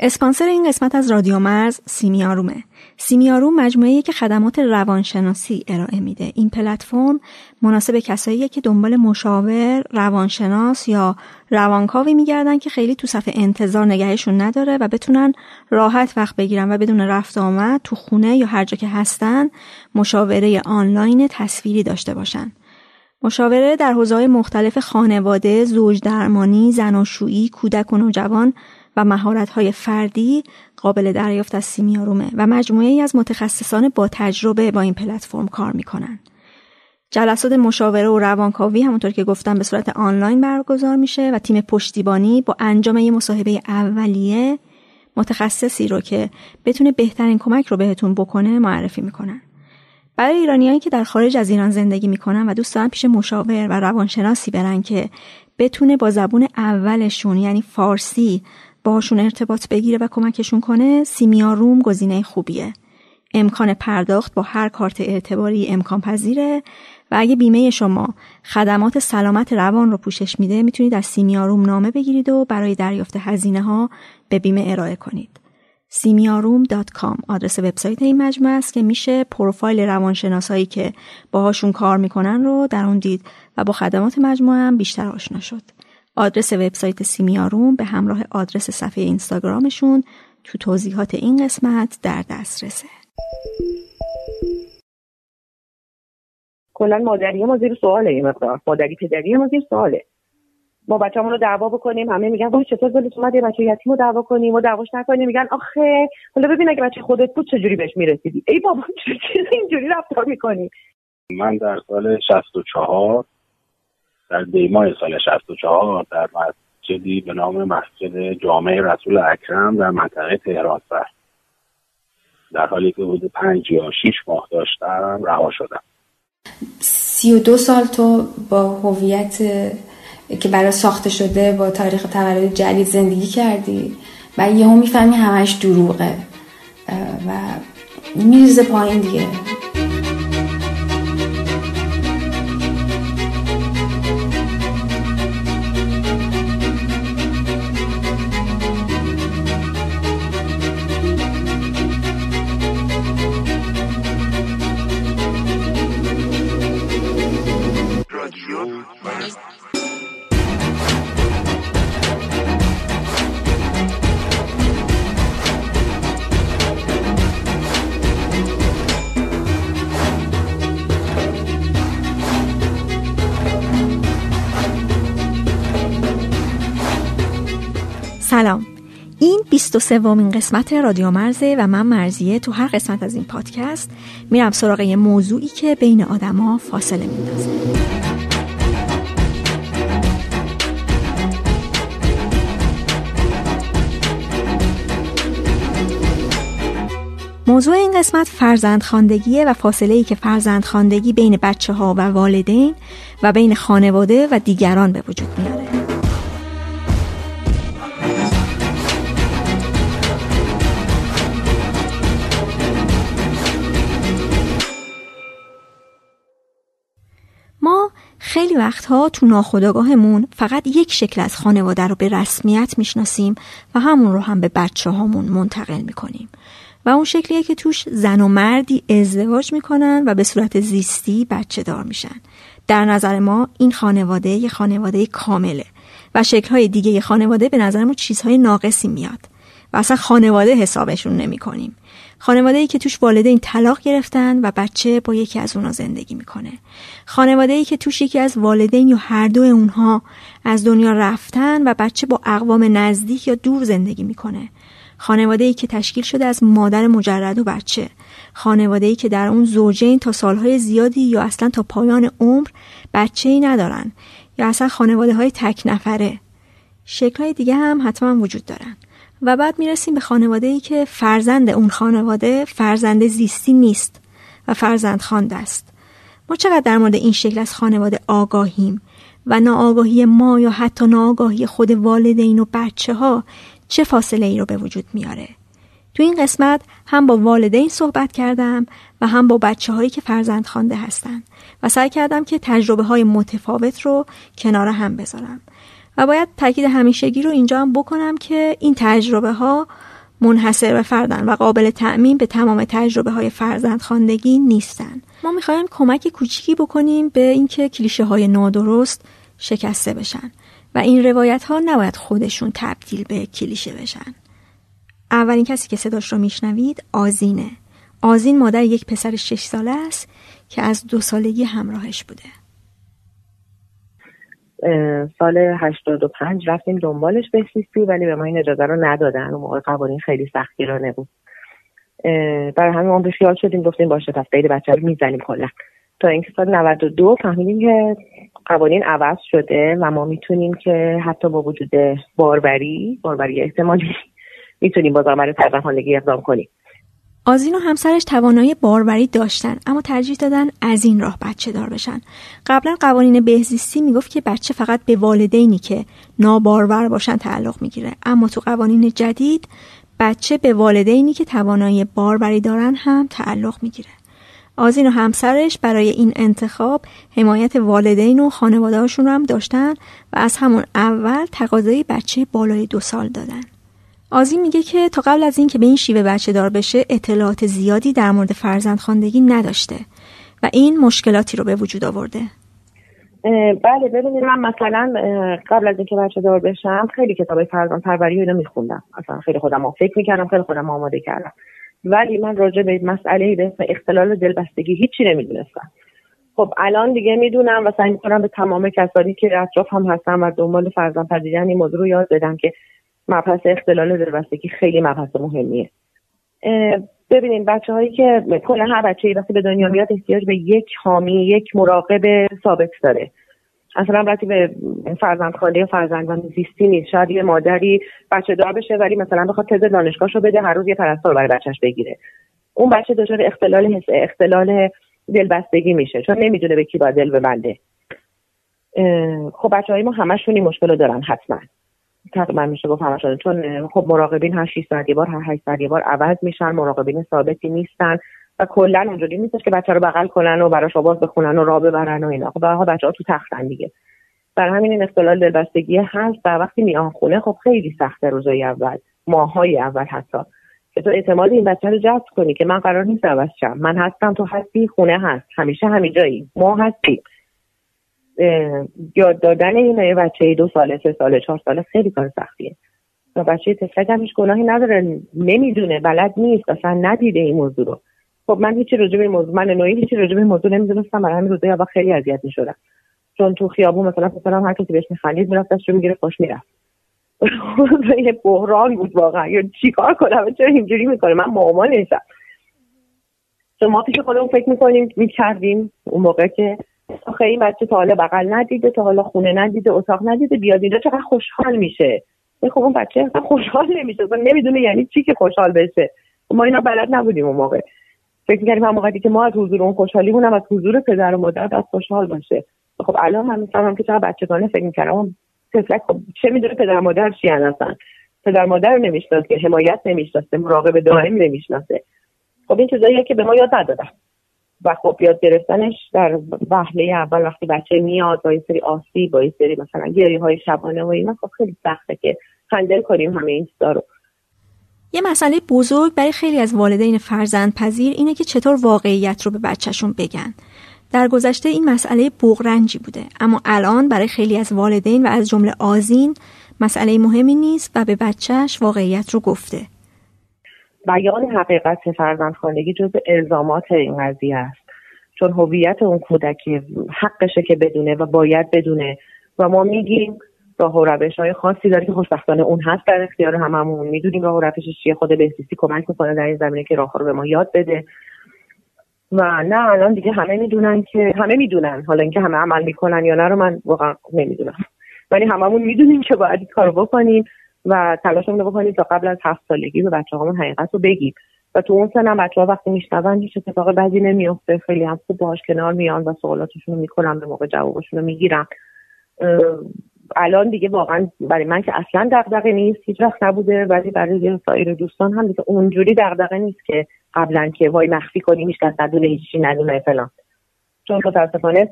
اسپانسر این قسمت از رادیو مرز سیمیارومه. سیمیاروم مجموعه که خدمات روانشناسی ارائه میده. این پلتفرم مناسب کساییه که دنبال مشاور، روانشناس یا روانکاوی میگردن که خیلی تو صفحه انتظار نگهشون نداره و بتونن راحت وقت بگیرن و بدون رفت آمد تو خونه یا هر جا که هستن مشاوره آنلاین تصویری داشته باشن. مشاوره در حوزه‌های مختلف خانواده، زوج درمانی، زناشویی، کودک و نوجوان و مهارت‌های فردی قابل دریافت از سیمیارومه و مجموعه ای از متخصصان با تجربه با این پلتفرم کار می‌کنن. جلسات مشاوره و روانکاوی همونطور که گفتم به صورت آنلاین برگزار میشه و تیم پشتیبانی با انجام یه مصاحبه اولیه متخصصی رو که بتونه بهترین کمک رو بهتون بکنه معرفی می‌کنن. برای ایرانیایی که در خارج از ایران زندگی می‌کنن و دوست دارن پیش مشاور و روانشناسی برن که بتونه با زبون اولشون یعنی فارسی باشون ارتباط بگیره و کمکشون کنه سیمیا روم گزینه خوبیه. امکان پرداخت با هر کارت اعتباری امکان پذیره و اگه بیمه شما خدمات سلامت روان رو پوشش میده می‌تونید از سیمیاروم نامه بگیرید و برای دریافت هزینه ها به بیمه ارائه کنید. simiaroom.com آدرس وبسایت این مجموعه است که میشه پروفایل روانشناسایی که باهاشون کار می‌کنن رو در اون دید و با خدمات مجموعه هم بیشتر آشنا شد. آدرس وبسایت سیمیاروم به همراه آدرس صفحه اینستاگرامشون تو توضیحات این قسمت در دسترسه. کلا مادری ما زیر سواله این مقدار. مادری پدری ما زیر سواله. ما بچه‌مون رو دعوا بکنیم همه میگن وای چطور دلت اومد یه بچه یتیم رو دعوا کنیم؟ و دعواش نکنیم. میگن آخه حالا ببین اگه بچه خودت بود چجوری بهش می‌رسیدی؟ ای بابا چرا اینجوری رفتار می‌کنی؟ من در سال 64 در دیمای سال 64 در مسجدی به نام مسجد جامعه رسول اکرم در منطقه تهران سر. در حالی که حدود پنج یا شیش ماه داشتم رها شدم. سی و دو سال تو با هویت که برای ساخته شده با تاریخ تولد جدید زندگی کردی و یهو می‌فهمی همش دروغه و میریزه پایین دیگه. این 23 ومین قسمت رادیو مرزه و من مرزیه تو هر قسمت از این پادکست میرم سراغ یه موضوعی که بین آدما فاصله میندازه موضوع این قسمت فرزندخواندگیه و فاصله ای که فرزندخواندگی بین بچه ها و والدین و بین خانواده و دیگران به وجود میاره. خیلی وقتها تو ناخودآگاهمون فقط یک شکل از خانواده رو به رسمیت می‌شناسیم و همون رو هم به بچه هامون منتقل می‌کنیم. و اون شکلیه که توش زن و مردی ازدواج می‌کنن و به صورت زیستی بچه دار میشن. در نظر ما این خانواده یه خانواده کامله و شکلهای دیگه خانواده به نظرمون چیزهای ناقصی میاد. و اصلا خانواده حسابشون نمی کنیم. خانواده ای که توش والدین طلاق گرفتن و بچه با یکی از اونا زندگی می‌کنه. خانواده ای که توش یکی از والدین یا هر دو اونها از دنیا رفتن و بچه با اقوام نزدیک یا دور زندگی می‌کنه. خانواده ای که تشکیل شده از مادر مجرد و بچه خانواده ای که در اون زوجین تا سالهای زیادی یا اصلا تا پایان عمر بچه ای ندارن یا اصلا خانواده های تک نفره شکل های دیگه هم حتما وجود دارن و بعد می‌رسیم به خانواده ای که فرزند اون خانواده فرزند زیستی نیست و فرزند خوانده است. ما چقدر در مورد این شکل از خانواده آگاهیم و ناآگاهی ما یا حتی ناآگاهی خود والدین و بچه ها چه فاصله ای رو به وجود میاره؟ تو این قسمت هم با والدین صحبت کردم و هم با بچه هایی که فرزند خوانده هستن و سعی کردم که تجربه های متفاوت رو کنار هم بذارم. و باید تاکید همیشگی رو اینجا هم بکنم که این تجربه ها منحصر به فردن و قابل تعمین به تمام تجربه های فرزند خواندگی نیستن ما می‌خوایم کمک کوچیکی بکنیم به اینکه کلیشه های نادرست شکسته بشن و این روایت ها نباید خودشون تبدیل به کلیشه بشن. اولین کسی که صداش رو میشنوید آزینه. آزین مادر یک پسر شش ساله است که از دو سالگی همراهش بوده. سال 85 رفتیم دنبالش به سیستی ولی به ما این اجازه رو ندادن. و موقع قوانین خیلی سختگیرانه بود. برای همین ما به خیال شدیم گفتیم باشه پس غیر بچه رو می‌زنیم کلا. تا اینکه سال 92 فهمیدیم که قوانین عوض شده و ما می‌تونیم که حتی با وجود باربری باربری احتمالی می‌تونیم باز برای فرزندخواندگی اقدام کنیم. آزین و همسرش توانایی باربری داشتن اما ترجیح دادن از این راه بچه دار بشن. قبلا قوانین بهزیستی می‌گفت که بچه فقط به والدینی که نابارور باشن تعلق می‌گیره. اما تو قوانین جدید بچه به والدینی که توانایی باربری دارن هم تعلق می‌گیره. آزین و همسرش برای این انتخاب حمایت والدین و خانوادهاشون رو هم داشتن و از همون اول تقاضای بچه بالای دو سال دادن. آزین میگه که تا قبل از اینکه به این شیوه بچه دار بشه اطلاعات زیادی در مورد فرزند خواندگی نداشته و این مشکلاتی رو به وجود آورده. بله ببینید من مثلا قبل از اینکه بچه دار بشم خیلی کتاب فرزند پروری اینو میخوندم. اصلا خیلی خودم فکر می‌کردم خیلی خودم آماده کردم. ولی من راجع به مسئله به اسم اختلال دلبستگی هیچی نمی‌دونستم. خب الان دیگه می‌دونم و سعی می‌کنم به تمام کسانی که اطراف هم هستن و دنبال فرزند پذیرن این موضوع رو یاد بدم که مبحث اختلال دلبستگی خیلی مبحث مهمیه. ببینید بچه هایی که کلا هر بچه وقتی به دنیا میاد احتیاج به یک حامی یک مراقب ثابت داره. اصلا ربطی به فرزندخانه یا فرزندان زیستی نیست. شاید یه مادری بچه دار بشه ولی مثلا بخواد تز دانشگاهشو بده هر روز یه پرستار برای بچهش بگیره. اون بچه دچار اختلال حس اختلال دلبستگی میشه چون نمی‌دونه به کی باید دل ببنده. خب بچه های ما همشون این مشکل دارن حتما. تقریبا میشه گفت همشون چون خب مراقبین هر 6 ساعت بار هر 8 ساعت بار عوض میشن مراقبین ثابتی نیستن و کلا اونجوری نیستش که بچه رو بغل کنن و براش آواز بخونن و راه ببرن و اینا. خب بچه ها تو تختن دیگه. برای همین این اختلال دلبستگی هست و وقتی میان خونه خب خیلی سخته روزای اول ماهای اول حتی. که تو اعتماد این بچه رو جذب کنی که من قرار نیست عوض شم. من هستم تو هستی خونه هست. همیشه همینجایی. ما هستیم. یاد دادن این بچه دو ساله سه ساله چهار ساله خیلی کار سختیه. و بچه تفلک همش گناهی نداره نمی‌دونه بلد نیست اصلا ندیده این موضوع رو. خب من هیچی راجع این موضوع من نوعی هیچی راجع این موضوع نمی‌دونستم برای همین روزای خیلی اذیت می‌شدم. چون تو خیابون مثلا پسرم هر کسی بهش میخندید می‌رفت دستشو می‌گرفت خوش می‌رفت. یه بحران بود واقعا. یا چیکار کنم؟ چرا اینجوری می‌کنه؟ من مامانشم چون ما پیش خودمون فکر می‌کنیم می‌کردیم اون موقع که آخه این بچه تا حالا بغل ندیده تا حالا خونه ندیده اتاق ندیده بیاد اینجا چقدر خوشحال میشه. خب اون بچه خوشحال نمیشه نمی‌دونه یعنی چی که خوشحال بشه. ما اینا بلد نبودیم اون موقع. فکر می‌کردیم هم موقعی که ما از حضور اون خوشحالی بونم از حضور پدر و مادر از خوشحال باشه. خب الان من می‌فهمم که چقدر بچگانه فکر می‌کردم اون تفلک خب چه می‌دونه پدر مادر چی هستن پدر مادر رو نمی‌شناسه حمایت نمی‌شناسه مراقب دائم نمی‌شناسه. خب این چیزاییه که به ما یاد ندادن. و خب یاد گرفتنش در وهله اول وقتی بچه میاد با این سری آسیب با این سری مثلا گریه های شبانه و اینا خب خیلی سخته که هندل کنیم همه این چیزا رو. یه مسئله بزرگ برای خیلی از والدین فرزند پذیر اینه که چطور واقعیت رو به بچهشون بگن. در گذشته این مسئله بغرنجی بوده اما الان برای خیلی از والدین و از جمله آزین مسئله مهمی نیست و به بچهش واقعیت رو گفته. بیان حقیقت فرزندخانگی جز الزامات این قضیه است. چون هویت اون کودکی حقشه که بدونه و باید بدونه و ما میگیم راه و روش های خاصی داره که خوشبختانه اون هست در اختیار هممون. می‌دونیم راه و روشش چیه؟ خود بهزیستی کمک می‌کنه در این زمینه که راه رو به ما یاد بده. و نه الان دیگه همه می‌دونن که همه می‌دونن. حالا اینکه همه عمل می‌کنن یا نه رو من واقعا نمی‌دونم. ولی هممون می‌دونیم که باید کارو بکنیم. و تلاشمون رو بکنیم تا قبل از هفت سالگی به بچه همون حقیقت رو بگیم و تو اون سنم بچه ها وقتی میشنون هیچ اتفاق بدی نمیفته خیلی هم خوب باهاش کنار میان و سوالاتشون رو می‌کنن به موقع جوابشون رو می‌گیرن. الان دیگه واقعا برای من که اصلا دغدغه نیست هیچ وقت نبوده. ولی برای سایر دوستان هم دیگه اونجوری دغدغه نیست که قبلا که وای مخفی کنیم هیچ کس ندونه هیچی ندونه فلان. چون متاسفانه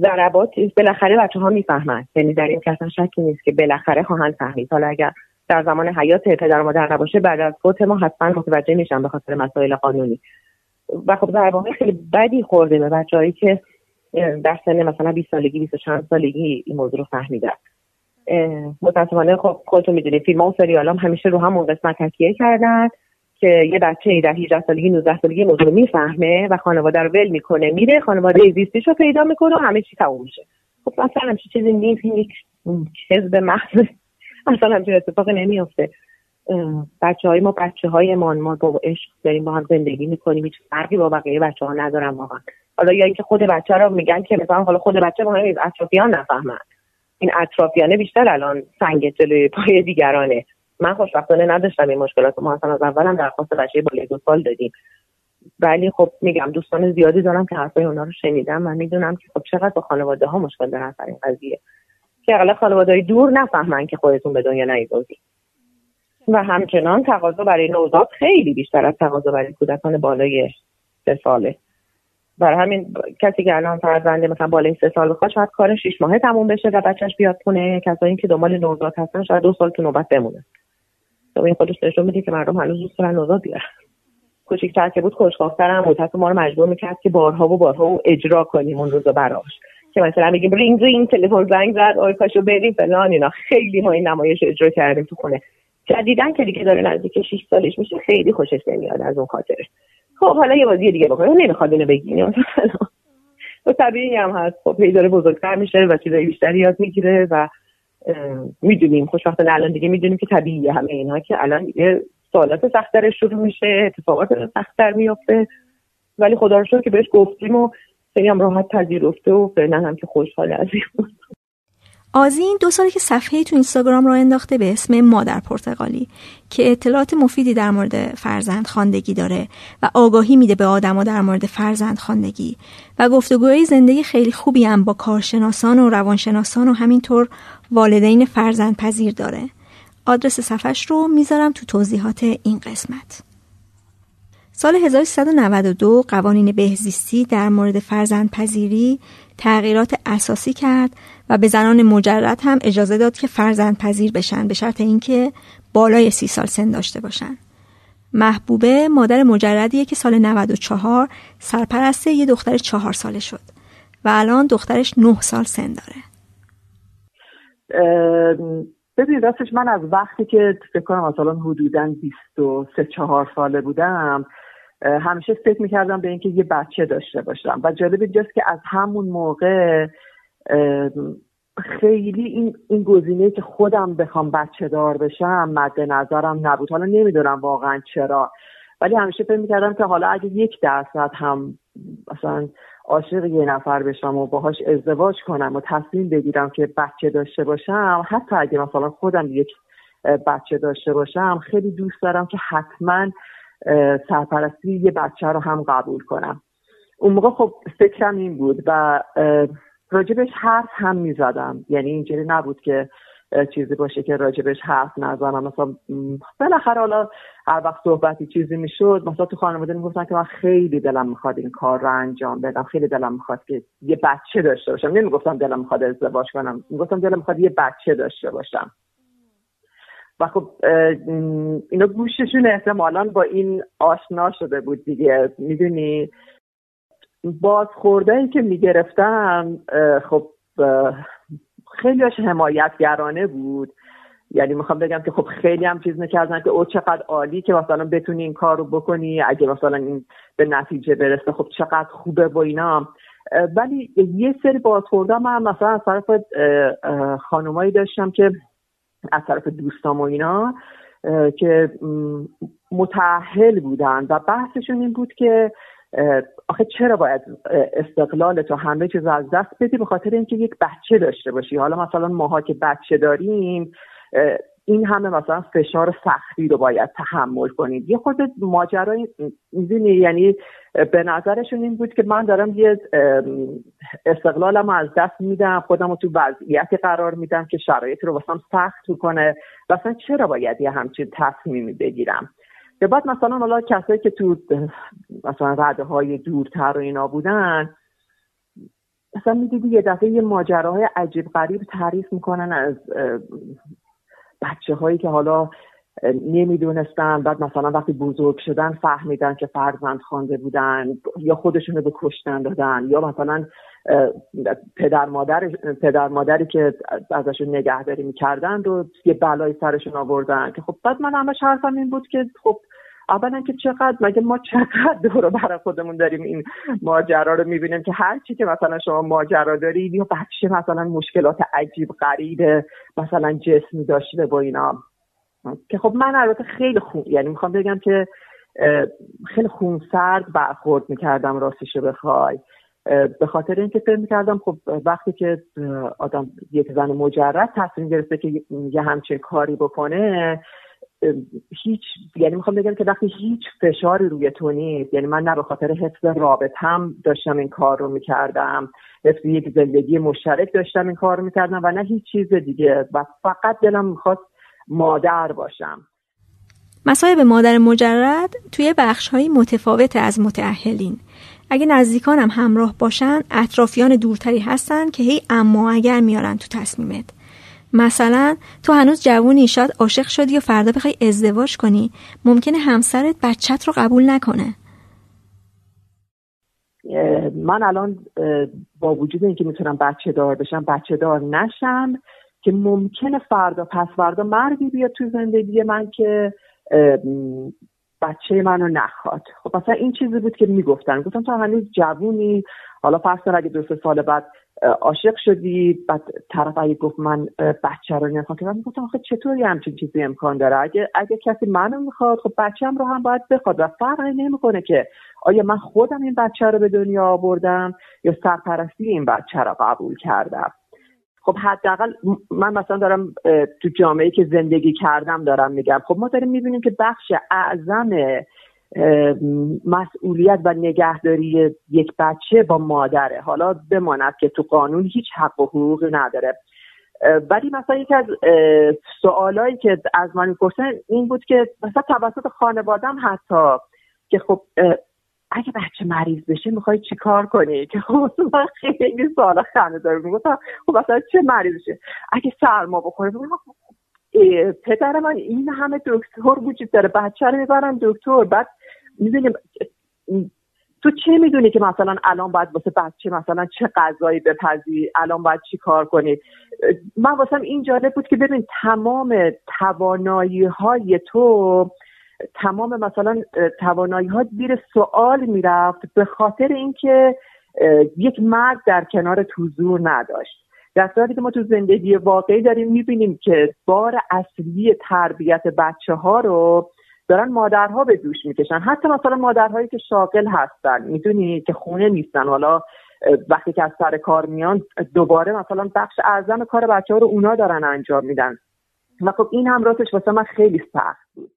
ضربات بالاخره بچه ها می‌فهمن. یعنی در این کسان شکی نیست که بالاخره خواهند فهمید. حالا اگر در زمان حیات پدر و مادر نباشه بعد از فوت ما حتما متوجه میشن به خاطر مسائل قانونی. و خب ضربات خیلی بدی خورده به بچههایی که در سن مثلا 20 سالگی 20 چند سالگی این موضوع رو فهمیدن. متاسفانه خب خودتون می‌دونید فیلم و سریال هم همیشه رو همون قسمت تکیه کردن. که یه بچه در 18 سالگی 19 سالگی موضوع رو می‌فهمه و خانواده رو ول می‌کنه. میره خانواده زیستیش رو پیدا می‌کنه و همه چی تموم میشه. خب مثلا همچین چیزی نیست. یک حزب محض. اصلا همچین اتفاق نمیافته. بچه های ما بچه های ما ما با عشق داریم با هم زندگی می‌کنیم. هیچ فرقی با بقیه بچه ها ندارم واقعا. حالا یا اینکه خود بچه رو میگن که مثلا حالا خود بچه مهم نیست اطرافیان نفهمن. این اطرافیانه بیشتر الان سنگ جلوی پای دیگرانه. من خوشبختانه نداشتم این مشکلات ما اصلا از اولم درخواست بچه بالای دو سال دادیم. ولی خب میگم دوستان زیادی دارم که حرفای اونا رو شنیدم من می‌دونم که خب چقدر با خانواده ها مشکل دارن سر این قضیه. که اقلا خانواده دور نفهمن که خودتون به دنیا نیوردید و همچنان تقاضا برای نوزاد خیلی بیشتر از تقاضا برای کودکان بالای سه ساله. برای همین کسی که الان فرزنده مثلا بالای سه سال بخواد شاید کار شیش ماهه تموم بشه و بچهش بیاد خونه. کسایی که دنبال نوزاد هستن شاید دو سال تو نوبت بمونه. تو این خودش نشون میده که مردم هنوز دوست دارن نوزاد بیارن. کوچیک‌تر که بود خوشخواه‌تر هم بود ما رو مجبور می‌کرد که بارها و بارها اجرا کنیم اون روزا براش. که مثلا بگیم رینگ رینگ تلفن زنگ زد آی پاشو بریم فلان اینا. خیلی ما این نمایش اجرا کردیم تو خونه. جدیداً که دیگه داره نزدیک 6 سالش میشه خیلی خوشش نمیاد از اون خاطر خب حالا یه بازی دیگه بکنه نمی‌خواد اینو بگی و طبیعی هم هست. خب هی داره بزرگتر میشه و چیزای بیشتری یاد می‌گیره و می‌دونیم خوشبختانه الان دیگه می‌دونیم که طبیعیه همه اینها که الان دیگه سوالات سختتر شروع میشه اتفاقات سختتر میفته ولی خدا رو که بهش گفتیم و خیلی هم راحت پذیرفته و فعلا هم که خوشحال از آزین دو سالی که صفحه تو اینستاگرام را انداخته به اسم مادر پرتغالی که اطلاعات مفیدی در مورد فرزند خاندگی داره و آگاهی میده به آدما در مورد فرزند خاندگی و گفتگوهای زندگی خیلی خوبی هم با کارشناسان و روانشناسان و همینطور والدین فرزند پذیر داره. آدرس صفحش رو می‌ذارم تو توضیحات این قسمت. سال 1392 قوانین بهزیستی در مورد فرزند پذیری تغییرات اساسی کرد و به زنان مجرد هم اجازه داد که فرزند پذیر بشن به شرط اینکه بالای سی سال سن داشته باشن. محبوبه مادر مجردیه که سال 94 سرپرست یه دختر چهار ساله شد و الان دخترش نه سال سن داره. ببینید راستش من از وقتی که فکر کنم مثلا حدودا 23 4 ساله بودم همیشه فکر می‌کردم به اینکه یه بچه داشته باشم. و جالب اینجاست که از همون موقع خیلی این این گزینه که خودم بخوام بچه دار بشم مد نظرم نبود. حالا نمی‌دونم واقعا چرا. ولی همیشه فکر می‌کردم که حالا اگه یک درصد هم مثلا عاشق یه نفر بشم و باهاش ازدواج کنم و تصمیم بگیرم که بچه داشته باشم حتی اگه مثلا خودم یک بچه داشته باشم خیلی دوست دارم که حتما سرپرستی یه بچه رو هم قبول کنم. اون موقع خب فکرم این بود و راجبش حرف هم می‌زدم. یعنی اینجوری نبود که چیزی باشه که راجبش حرف نزنم. مثلا بالاخره حالا هر وقت صحبتی چیزی می‌شد مثلا تو خانواده می‌گفتن که من خیلی دلم می‌خواد این کار رو انجام بدم. خیلی دلم می‌خواد که یه بچه داشته باشم. نمی‌گفتم دلم می‌خواد ازدواج کنم. می‌گفتم دلم می‌خواد یه بچه داشته باشم. و خب اینا گوششون احتمالا با این آشنا شده بود دیگه. می‌دونی؟ بازخوردهایی که می‌گرفتم خب خیلیش حمایتگرانه بود. یعنی می‌خوام بگم که خب خیلی هم چیز می‌کردن که او چقدر عالی که مثلا بتونی این کار رو بکنی. اگه مثلا این به نتیجه برسه خب چقدر خوبه و اینا. ولی یه سری بازخورده من مثلا از طرف خانمایی داشتم که از طرف دوستام و اینا که متحل بودن. و بحثشون این بود که آخه چرا باید استقلال تو همه چیز از دست بدی؟ به خاطر اینکه یک بچه داشته باشی. حالا مثلا ماها که بچه داریم این همه مثلا فشار سختی رو باید تحمل کنید یه خود ماجرای می‌دونی یعنی به نظرشون این بود که من دارم یه استقلالم از دست میدم خودم رو تو وضعیتی قرار میدم که شرایط رو واسم سخت کنه مثلا چرا باید یه همچین تصمیمی بگیرم؟ به بعد مثلا حالا کسایی که تو مثلا رده های دورتر و اینا بودن مثلا می‌دیدی یه دفعه یه ماجراهای عجیب غریب تعریف می‌کنن از بچه هایی که حالا نمی‌دونستن بعد مثلا وقتی بزرگ شدن فهمیدن که فرزند خوانده بودن یا خودشونو به کشتن دادن یا مثلا پدر مادر پدر مادری که ازشون نگهداری می‌کردن و یه بلایی سرشون آوردن که خب بعد من همش حرفم این بود که خب اولا که چقدر مگه ما چقدر دور برای خودمون داریم این ماجرا رو می‌بینیم که هر چی که مثلا شما ماجرا دارید یا بچه مثلا مشکلات عجیب غریب مثلا جسمی داشته با اینا. که خب من البته خیلی خون یعنی می‌خوام بگم که خیلی خونسرد برخورد می‌کردم راستش رو بخوای. به خاطر اینکه فکر می‌کردم خب وقتی که آدم یک زن مجرد تصمیم گرفته که یه همچین کاری بکنه هیچ یعنی می‌خوام بگم که وقتی هیچ فشاری روی تو نیست یعنی من نه به خاطر حفظ رابطم داشتم این کار رو می‌کردم حفظ یک زندگی مشترک داشتم این کار رو می‌کردم و نه هیچ چیز دیگه و فقط دلم می‌خواست مادر باشم. مسایب مادر مجرد توی بخش های متفاوت از متعهلین اگه نزدیکانم همراه باشن اطرافیان دورتری هستن که هی اما اگر میارن تو تصمیمت. مثلا تو هنوز جوونی شاید عاشق شدی و فردا بخوای ازدواج کنی. ممکنه همسرت بچت رو قبول نکنه. من الان با وجود اینکه می‌تونم بچه دار بشم بچه دار نشم که ممکنه فردا پس فردا مردی بیاد تو زندگی من که بچه منو نخواد. خب مثلا این چیزی بود که می‌گفتن. گفتم تو هنوز جوونی. حالا فرض کن اگه دو سه سال بعد عاشق شدی بعد طرف اگه گفت من بچه رو نمی‌خوام که من گفتم آخه چطوری همچین چیزی امکان داره؟ اگه اگه کسی منو می‌خواد خب بچم رو هم باید بخواد و فرقی نمی‌کنه که آیا من خودم این بچه رو به دنیا آوردم یا سرپرستی این بچه رو قبول کردم؟ خب حداقل من مثلا دارم تو جامعه که زندگی کردم دارم میگم. خب ما داریم می‌بینیم که بخش اعظم مسئولیت و نگهداری یک بچه با مادره. حالا بماند که تو قانون هیچ حق و حقوقی نداره. ولی مثلا یکی از سوالایی که از من می‌پرسن این بود که مثلا توسط خانوادم حتی که خب اگه بچه مریض بشه می‌خوای چی کار کنی؟ که خب خیلی سوال خنده داره می‌گفتم خب مثلا چه مریض بشه؟ اگه سرما بخوره خب پدر من این همه دکتر وجود داره. بچه رو می‌برن دکتر. بعد می‌دونی تو چه می‌دونی که مثلا الان باید واسه بچه مثلا چه غذایی بپزی الان باید چی کار کنی؟ من واسم این جالب بود که ببین تمام توانایی های تو تمام مثلا توانایی ها زیر سوال می‌رفت به خاطر اینکه یک مرد در کنار تو نداشت. در صورتی که ما تو زندگی واقعی داریم می‌بینیم که بار اصلی تربیت بچه ها رو دارن مادرها به دوش می‌کشن. حتی مثلا مادرهایی که شاغل هستن می‌دونی که خونه نیستن. حالا وقتی که از سر کار میان دوباره مثلا بخش اعظم کار بچه ها رو اونا دارن انجام میدن. و خب این هم راستش واسه من خیلی سخت بود.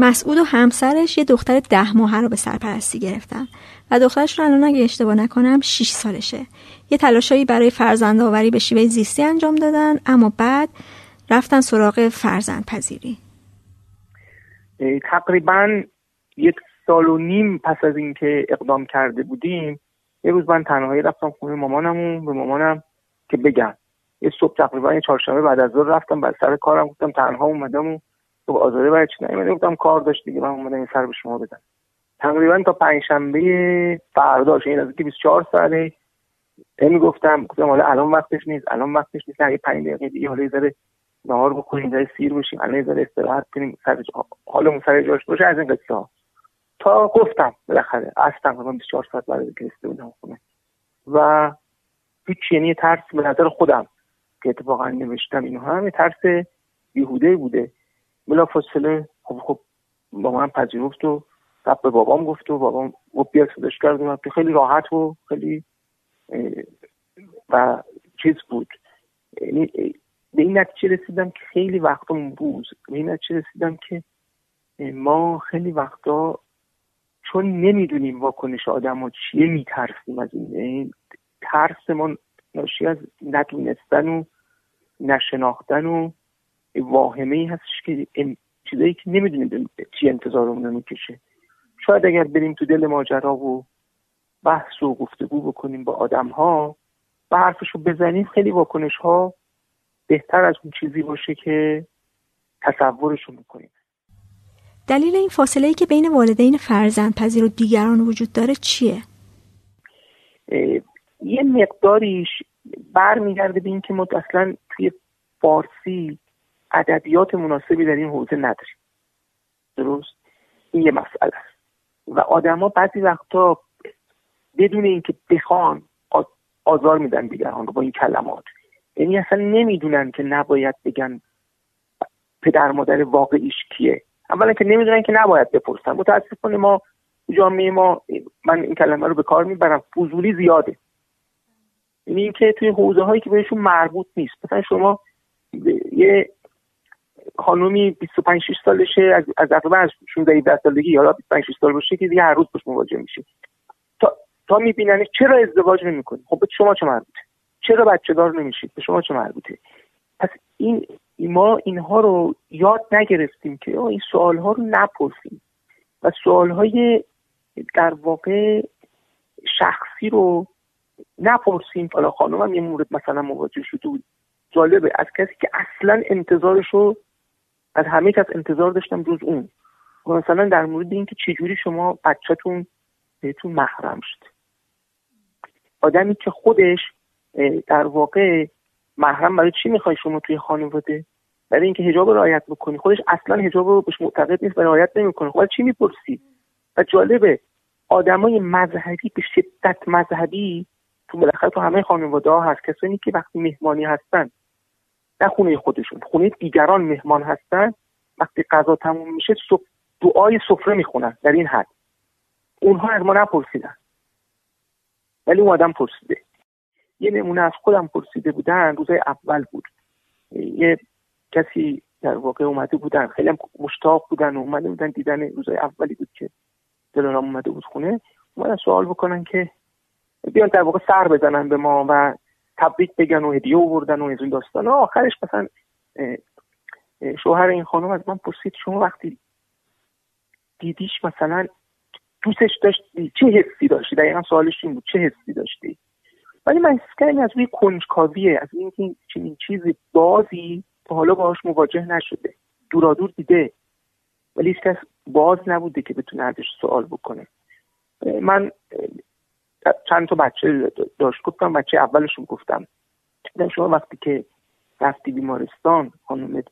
مسعود و همسرش یه دختر ده ماهه رو به سرپرستی گرفتن و دخترش رو الان اگه اشتباه نکنم 6 سالشه. یه تلاشایی برای فرزند آوری به شیوه زیستی انجام دادن اما بعد رفتن سراغ فرزند پذیری تقریبا یک سال و نیم پس از اینکه اقدام کرده بودیم یه روز من تنهایی رفتم خونه مامانم به مامانم که بگم. یه صبح تقریبا یه چهارشنبه بعد از ظهر رفتم بعد سر کارم گفتم تنها اومدم و تو آزاده برای چی نمیده گفتم کار داشت دیگه من اومدم این سر به شما بدم. تقریبا تا پنجشنبه فرداش این از که 24 ساعته می گفتم گفتم حالا الان وقتش نیست الان وقتش نیست نه 5 دقیقه دیگه حالا ذره نهار بکنیم ذره سیر بشیم الان ذره استراحت کنیم سر حالمون سر جاش باشه از این قصه ها. تا گفتم بالاخره از تقریبا 24 ساعت بعد که رسیده بودم خونه. و هیچ یعنی ترس به نظر خودم که اتفاقا نوشتم اینها همه ترس بیهوده بوده. بلا فاصله خب خب با من پذیرفت و رب به بابام گفت و بابام و صداش کردم که خیلی راحت و خیلی و چیز بود. یعنی به این نتیجه رسیدم که خیلی وقتا بوز به این نتیجه رسیدم که ما خیلی وقتا چون نمی‌دونیم واکنش آدم ها چیه میترسیم از این. یعنی ترس ما ناشی از ندونستن و نشناختن و واهمه ای هستش که چیزایی که نمی‌دونیم چی انتظارمون رو می‌کشه شاید اگر بریم تو دل ماجرا و بحث و گفتگو بکنیم با آدم ها و حرفشو بزنیم خیلی واکنش ها بهتر از اون چیزی باشه که تصورشو می‌کنیم دلیل این فاصله ای که بین والدین فرزند پذیر و دیگران وجود داره چیه؟ یه مقداریش برمیگرده به اینکه ما اصلا توی فارسی ادبیات مناسبی در این حوزه نداریم. درست؟ این یه مسئله است. و آدما بعضی وقتا بدون اینکه بخوان آزار میدن دیگران رو با این کلمات. یعنی اصلا نمی‌دونن که نباید بگن پدر مادر واقعیش کیه. اولا که نمی‌دونن که نباید بپرسن. متاسفانه ما جامعه ما من این کلمه رو به کار می‌برم. فضولی زیاده. یعنی اینکه توی حوزه هایی که بهشون مربوط نیست. مثلا شما یه خانومی 25 6 سالشه. از از از 16 17 سالگی یا 25 6 سال باشه که دیگه هر روز باش مواجه میشه. تا تا می‌بینن چرا ازدواج نمی‌کنی؟ خب به شما چه مربوطه؟ چرا بچه دار نمیشید به شما چه مربوطه؟ پس این ما اینها رو یاد نگرفتیم که این سوال ها رو نپرسیم. و سوال های در واقع شخصی رو نپرسیم. حالا خانم یه مورد مثلا مواجه شده بود. جالبه از کسی که اصلا انتظارش رو از همه کس انتظار داشتم جز اون. مثلا در مورد اینکه چجوری شما بچهتون بهتون محرم شد. آدمی که خودش در واقع محرم برای چی می‌خوای شما توی خانواده؟ برای اینکه حجاب رعایت بکنی. خودش اصلا حجاب رو بهش معتقد نیست و رعایت نمی‌کنه. خب چی می‌پرسی؟ و جالبه آدمای مذهبی به شدت مذهبی تو بالاخره تو همه خانواده ها هست. کسانی که وقتی مهمانی هستن نه خونه خودشون. خونه دیگران مهمان هستن. وقتی غذا تموم میشه دعای سفره می‌خونن در این حد. اونها از ما نپرسیدن. ولی اون آدم پرسیده. یه نمونه از خودم پرسیده بودن. روزای اول بود. یه کسی در واقع اومده بودن. خیلی مشتاق بودن و اومده بودن. دیدن روزای اولی بود که دلارام اومده بود خونه. اومدن سوال بکنن که بیان در واقع سر بزنن به ما و تبریک بگن و هدیه آوردن و از این داستان. آخرش مثلا شوهر این خانم از من پرسید شما وقتی دیدیش مثلا دوستش داشتی چه حسی داشتی؟ دقیقا سوالش این بود چه حسی داشتی؟ ولی من حس کردم از روی کنجکاویه از اینکه چنین چیزی بازی تا حالا باهاش مواجه نشده. دورادور دیده. ولی هیچ کس باز نبوده که بتونه ازش سوال بکنه. من چند تا بچه داشت. گفتم بچه اولشون گفتم. شما وقتی که رفتی بیمارستان خانم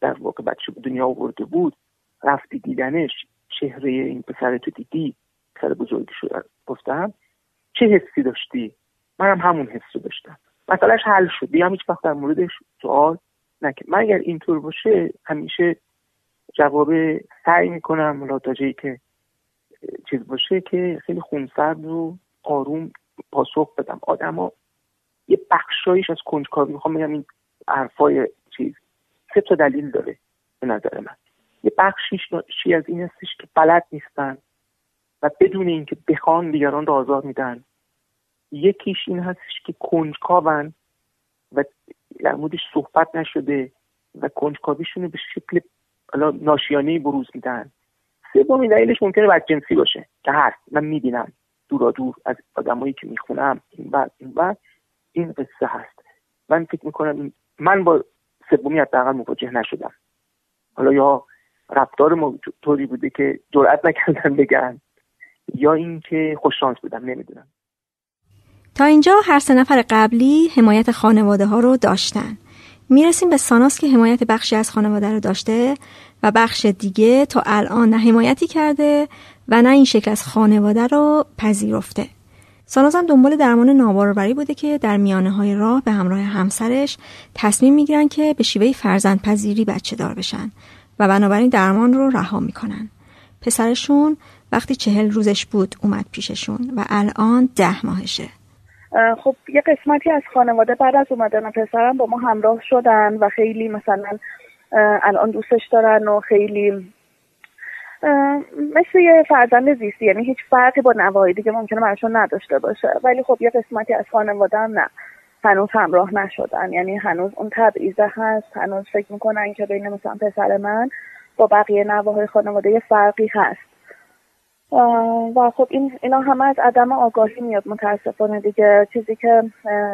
در واقع بچه به دنیا آورده بود رفتی دیدنش چهره این پسر تو دیدی؟ پسر بزرگی شده گفتم چه حسی داشتی؟ منم همون حس رو داشتم. مسئلهش حل شد. بیام هیچ وقت در موردش سوال نکن من اگر اینطور باشه همیشه جواب سعی می‌کنم ملاتاجه که چیز باشه که خیلی خونسرد و آروم پاسخ بدم. آدما یه بخشایش از کنجکاوی می‌خوام بگم این حرفای چیز سه تا دلیل داره به نظر من. یه بخشیش چی از این هستش که بلد نیستن و بدون اینکه بخوان دیگران رو آزار میدن. یکیش این هستش که کنجکاون و در موردش صحبت نشده و کنجکاویشون به شکل ناشیانه بروز میدن. سومین دلیلش ممکنه بدجنسی باشه که هست من می‌بینم. دورا دور از آدمایی که می‌خونم این بعد این بعد این قصه هست. من فکر می‌کنم من با سومی حداقل مواجه نشدم. حالا یا رفتار ما طوری بوده که جرأت نکردن بگن یا اینکه خوششانس بودم نمی‌دونم. تا اینجا هر سه نفر قبلی حمایت خانواده ها رو داشتن. می‌رسیم به ساناس که حمایت بخشی از خانواده رو داشته و بخش دیگه تا الان نه حمایتی کرده و نه این شکل از خانواده رو پذیرفته. ساناز هم دنبال درمان ناباروری بوده که در میانه های راه به همراه همسرش تصمیم می‌گیرن که به شیوه فرزند پذیری بچه دار بشن و بنابراین درمان رو رها می‌کنن. پسرشون وقتی چهل روزش بود اومد پیششون و الان ده ماهشه. خب یه قسمتی از خانواده بعد از اومدن پسرم با ما همراه شدن و خیلی مثلا الان دوستش دارن و خیلی مثل یه فرزند زیستی یعنی هیچ فرقی با نوایی دیگه ممکنه براشون نداشته باشه. ولی خب یه قسمتی از خانواده هم نه. هنوز همراه نشدن. یعنی هنوز اون تبعیضه هست. هنوز فکر می‌کنن که بین مثلا پسر من با بقیه نواهای خانواده یه فرقی هست. و خب این اینا همه از عدم آگاهی میاد. متاسفانه دیگه چیزی که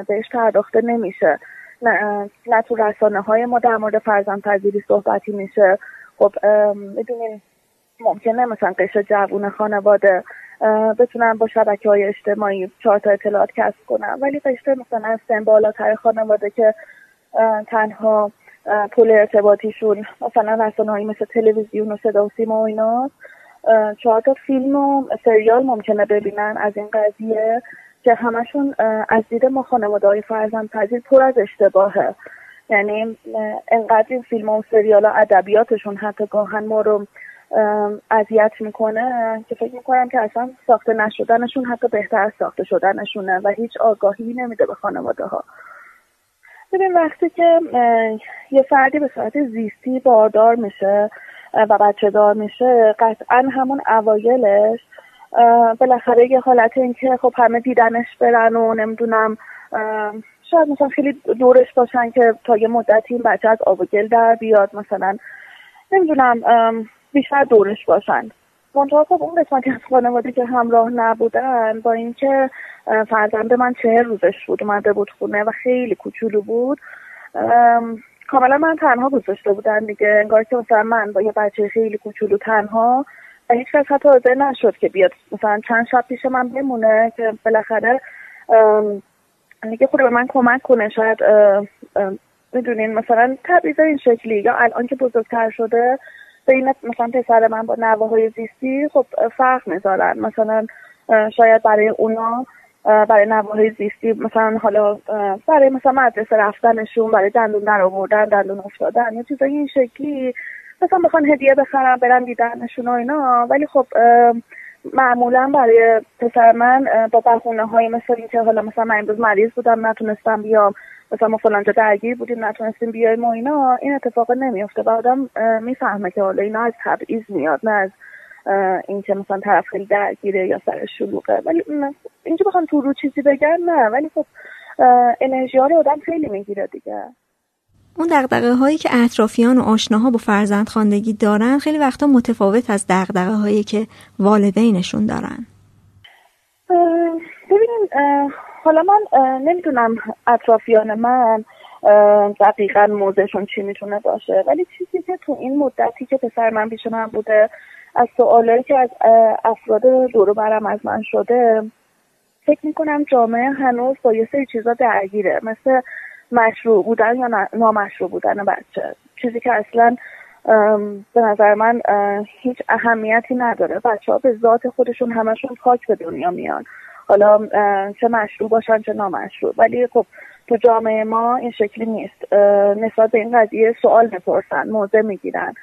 بهش پرداخته نمیشه. نه, نه تو رسانه های ما در مورد فرزند پذیری صحبتی میشه. خب می‌دونین ممکنه مثلا قشر جوون خانواده بتونن با شبکه های اجتماعی چهار تا اطلاعات کسب کنن ولی قشر مثلا سن بالاتر خانواده که تنها پول ارتباطیشون مثلا رسانه مثل تلویزیون و صدا و سیما و ایناست چهار تا فیلم و سریال ممکنه ببینن از این قضیه که همشون از دید ما خانواده های فرزند پذیر پر از اشتباهه. یعنی انقدر این فیلم و سریال ها ادبیاتشون حتی گاهن ما رو اذیت می‌کنه که فکر می‌کنم که اصلا ساخته نشدنشون حتی بهتر از ساخته شدنشونه و هیچ آگاهی نمیده به خانواده ها ببین وقتی که یه فردی به صورت زیستی باردار میشه و بچه دار میشه قطعا همون اوایلش بالاخره یه حالت این که خب همه دیدنش برن و نمی‌دونم شاید مثلا خیلی دورش باشن که تا یه مدتی این بچه از آب گل در بیاد مثلا. نمی‌دونم بیشتر دورش باشن. منطقه خب اون قسمتی از خانواده که همراه نبودن با اینکه فرزند من چهر روزش بود اومده بود خونه و خیلی کوچولو بود. کاملا من تنها گذاشته بودن دیگه. انگار که مثلا من با یه بچه خیلی کوچولو تنها و هیچ کس حتی حاضر نشد که بیاد. مثلا چند شب پیش من بمونه که بالاخره دیگه خود به من کمک کنه. شاید می‌دونین مثلا تبعیض این شکلی یا الان که بزرگتر شده بین مثلا پسر من با نواهای زیستی خب فرق می‌ذارن. مثلا شاید برای اونا برای نواهای زیستی مثلا حالا برای مثلا مدرسه رفتنشون برای دندون در آوردن دندون افتادن یا چیزای این شکلی. مثلا بخوان هدیه بخرم برن دیدنشون و اینا. ولی خب معمولا برای پسر من با بهونه های مثل اینکه حالا مثلا من امروز مریض بودم نتونستم بیام. مثلا ما فلانجا درگیر بودیم نتونستیم بیایم و اینا این اتفاق نمیفته و آدم می‌فهمه که حالا اینا از تبعیض میاد نه از اینکه مثلا طرف خیلی درگیره یا سر شلوغه. ولی اینجا بخوام تو رو چیزی بگن نه. ولی خب انرژی ها رو آدم خیلی می‌گیره دیگه. اون دقدقه هایی که اطرافیان و آشناها با فرزند خاندگی دارن خیلی وقتا متفاوت از دقدقه هایی که والدینشون دارن. ببینین حالا من نمی‌دونم اطرافیان من دقیقا موضعشون چی می‌تونه باشه ولی چیزی که تو این مدتی که پسر من پیش من بوده از سوالایی که از افراد دورو برم از من شده فکر می‌کنم جامعه هنوز با یه سری چیزا درگیره مثل مشروع بودن یا نامشروع بودن بچه. چیزی که اصلا به نظر من هیچ اهمیتی نداره. بچه ها به ذات خودشون همشون پاک به دنیا میان. حالا چه مشروع باشن چه نامشروع. ولی خب تو جامعه ما این شکلی نیست. نسبت به این قضیه سوال می‌پرسن موضع می‌گیرن.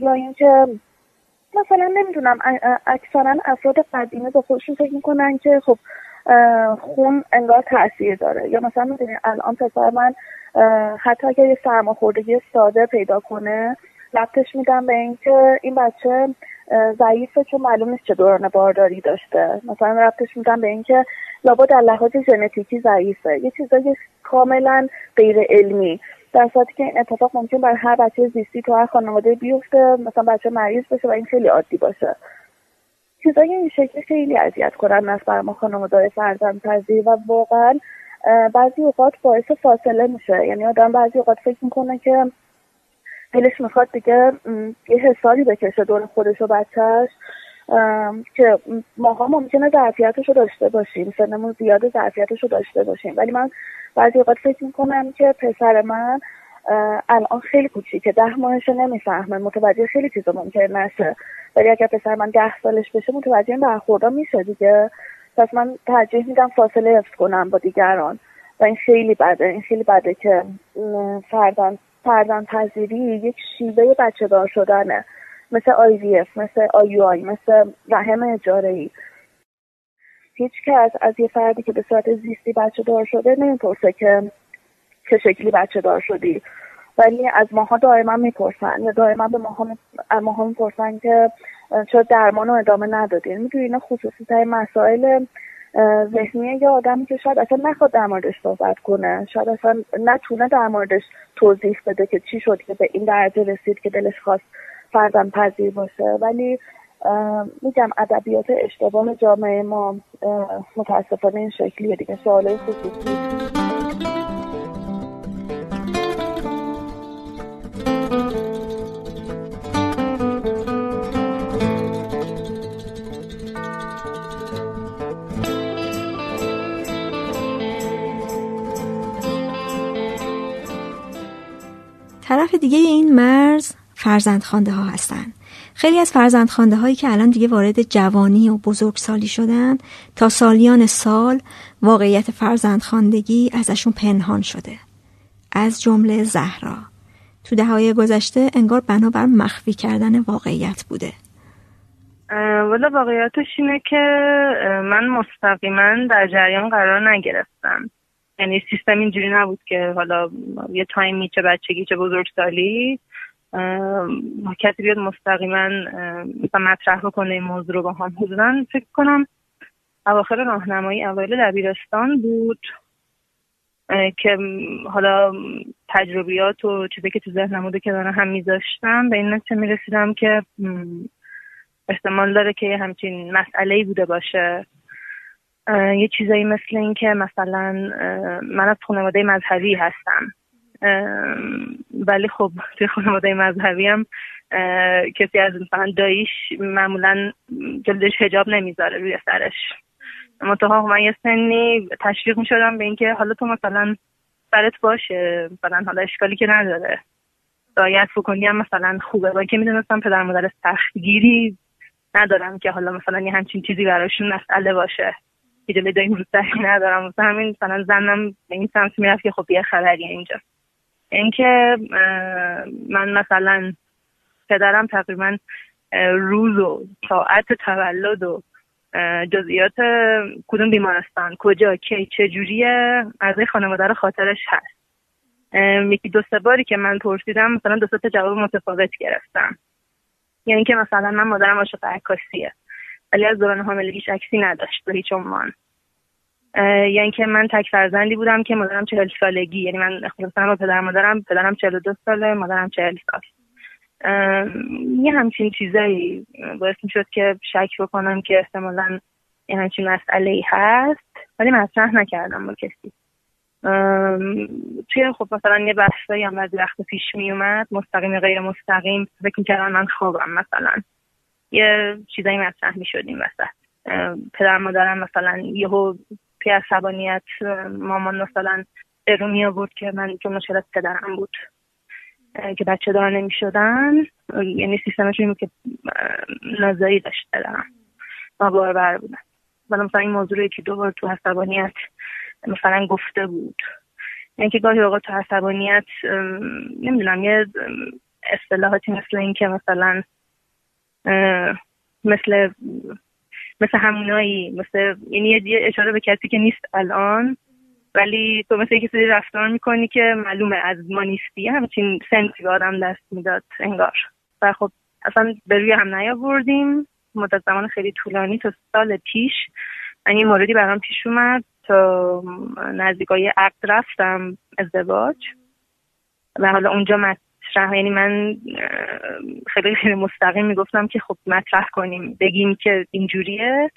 یا اینکه مثلا نمی‌دونم اکثرا افراد قدیمی با خودشون فکر می‌کنن که خب خون انگار تاثیر داره. یا مثلا می‌دونی الان پسر من حتی اگر یه سرماخوردگی ساده پیدا کنه ربطش میدم به اینکه این بچه ضعیفه چون معلوم نیست چه دوران بارداری داشته. مثلا ربطش میدم به اینکه لابد در لحاظ ژنتیکی ضعیفه. یه چیزای کاملا غیر علمی. در صورتی که این اتفاق ممکن بر هر بچه زیستی تو هر خانواده بیفته مثلا بچه مریض بشه و این خیلی عادی باشه. چیزای این شکلی خیلی اذیت کنن از بر ما خانواده فرزند پذیر و واقعا بعضی اوقات باعث فاصله میشه. یعنی آدم بعضی اوقات فکر می‌کنه که دلش می‌خواد دیگه یه حسابی بکشه دور خودش و بچهش که ماها ممکنه ظرفیتش رو داشته باشیم سنمون زیاد ظرفیتش رو داشته باشیم. ولی من بعضی اوقات فکر می‌کنم که پسر من الان خیلی کوچیکه ده ماهش نمی‌فهمه متوجه خیلی چیزا ممکن نشه. ولی اگر پسر من ده سالش بشه متوجه این برخوردا میشه دیگه. پس من ترجیح میدم فاصله حفظ کنم با دیگران. و این خیلی بده این خیلی بده که فردان فردان پذیری یک شیوه بچه دار شدنه. مثل اف مثل آی مثل رحم اجاره ای هیچ کس از یه فردی که به صورت زیستی بچه دار شده نمی‌پرسه که چه شکلی بچه دار شدی. ولی از ماها دائما می‌پرسن یا دائما به ماها, می‌پرسن که چرا درمان رو ادامه ندادین می‌دونی اینا خصوصی مسائل ذهنی یا آدمی که شاید اصلا نخواد در موردش صحبت کنه. شاید اصلا نتونه در موردش توضیح بده که چی شد که به این درجه رسید که دلش خواست فرزن پذیر باشه. ولی میگم ادبیات اشتباه جامعه ما متاسفانه این شکلیه دیگه. سوالای خصوصی طرف دیگه این مرز فرزندخوانده ها هستن. خیلی از فرزندخوانده هایی که الان دیگه وارد جوانی و بزرگسالی شدن تا سالیان سال واقعیت فرزندخواندگی ازشون پنهان شده. از جمله زهرا. تو دههای گذشته انگار بنابر مخفی کردن واقعیت بوده. والا واقعیتش اینه که من مستقیما در جریان قرار نگرفتم. یعنی سیستم اینجوری نبود که حالا یه تایمی چه بچگی چه بزرگسالی کسی بیاد مستقیما مثلا مطرح بکنه این موضوع رو با هم. حضورا فکر کنم اواخر راهنمایی اوایل دبیرستان بود که حالا تجربیات و چیزی که تو ذهنم بوده که دارم هم میذاشتم به این نتیجه می‌رسیدم که احتمال داره که همچین مسئله بوده باشه. یه چیزایی مثل این که مثلا من از خانواده مذهبی هستم. ولی خب توی خانواده مذهبی هم کسی از مثلا داییش معمولا جلدش هجاب نمی‌ذاره روی سرش. منتها من یه سنی تشویق می‌شدم به اینکه حالا تو مثلا سرت باشه. مثلا حالا اشکالی که نداره. رایت بکنی هم مثلا خوبه. با که می‌دونستم پدر مادر سختگیری ندارم که حالا مثلا یه همچین چیزی براشون مسئله باشه. که جلوی داییم رو ندارم. مثلا همین مثلا زنم به این سمت می‌رفت که خب یه خبریه اینجا. اینکه من مثلا پدرم تقریبا روز و ساعت تولد و جزئیات کدوم بیمارستان کجا کی چه جوریه از خانواده رو خاطرش هست. یکی دو سه باری که من پرسیدم مثلا دو تا جواب متفاوت گرفتم. یعنی که مثلا من مادرم عاشق عکاسیه. ولی از دوران حاملگیش عکسی نداشت به هیچ عنوان. یعنی که من تک فرزندی بودم که مادرم چهل سالگی. یعنی من اختلافم با پدر مادرم پدرم چهل دو ساله مادرم چهل سال. یه همچین چیزایی باعث می شد که شک بکنم که احتمالا یه همچین مسئله ای هست. ولی مطرح نکردم با کسی. توی خب مثلا یه بحثایی هم بعضی وقت پیش می اومد مستقیم غیر مستقیم فکر می‌کردم من خوابم مثلا. یه چیزایی مطرح می شدیم وسط. پدر مادرم مثلا یهو پی عصبانیت مامان مثلا رو می آورد که من چون مشکلات پدرم بود که بچه دار نمی شدن یعنی سیستمشون که نازایی داشت پدرم. ما بار بودن. ولی مثلا این موضوع که دو بار تو عصبانیت مثلا گفته بود. یعنی که گاهی اوقات تو عصبانیت نمی‌دونم یه اصطلاحاتی مثل این که مثلا مثل مثل همونایی مثل یعنی یه اشاره به کسی که نیست الان ولی تو مثل کسی رفتار می‌کنی که معلومه از ما نیستی. همچین سنسی به آدم دست می‌داد انگار. و خب اصلا به روی هم نیاوردیم. مدت زمان خیلی طولانی تا سال پیش. من یه موردی برام پیش اومد تا نزدیکای عقد رفتم ازدواج. و حالا اونجا مطرح. یعنی من خیلی خیلی مستقیم می‌گفتم که خب مطرح کنیم بگیم که اینجوریه.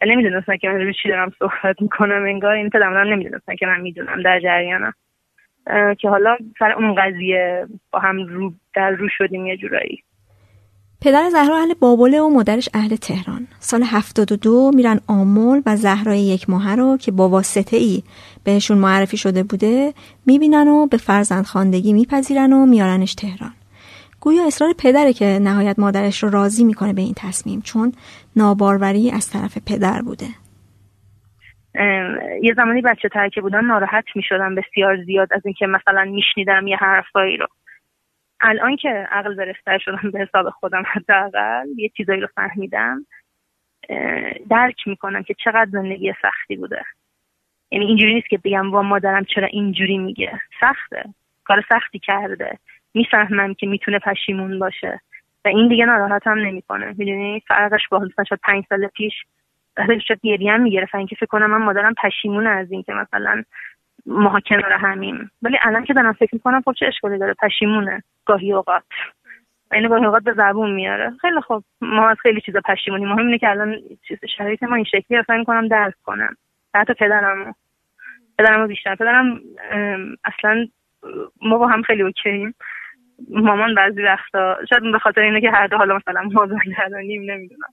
و نمی‌دونستم که من چی دارم صحبت می‌کنم انگار این پدرم نمی‌دونستم که من می‌دونم در جریانم. که حالا سر اون قضیه با هم رو در رو شدیم یه جورایی. پدر زهرا اهل بابله و مادرش اهل تهران. سال 72 میرن آمل و زهرای یک ماه رو که با واسطه ای بهشون معرفی شده بوده می‌بینن و به فرزند خاندگی میپذیرن و میارنش تهران. گویا اصرار پدره که نهایت مادرش رو راضی می‌کنه به این تصمیم چون ناباروری از طرف پدر بوده. یه زمانی بچه ترکه بودن ناراحت می‌شدم بسیار زیاد از اینکه مثلا میشنیدم یه حرفایی رو. الان که عقل برسته شدم به حساب خودم حداقل یه چیزایی رو فهمیدم درک می‌کنم که چقدر زندگی سختی بوده. یعنی اینجوری نیست که بگم وا مادرم چرا اینجوری میگه. سخته. کار سختی کرده. می‌فهمم که می‌تونه پشیمون باشه. و این دیگه ناراحتم نمی‌کنه. می‌دونی؟ فرقش با مثلا شاید پنج سال پیش شاید گریه هم می‌گرفت اینکه فکر کنم من مادرم پشیمون از اینکه مثلا ما کنار همیم. ولی الان که دارم فکر می‌کنم خب چه اشکالی داره؟ پشیمونه. گاهی اوقات. این گاهی اوقات به زبون میاره. خیلی خب ما از خیلی چیزا پشیمونی مهم اینه که الان چیز شرایط ما این شکلی اصلا کنم درک کنم. حتی پدرم پدرم بیشتر. پدرم اصلا ما با هم خیلی اوکییم مامان بعضی وقتا شاید به خاطر اینه که هر دو حالا مثلا نیم نمی‌دونم.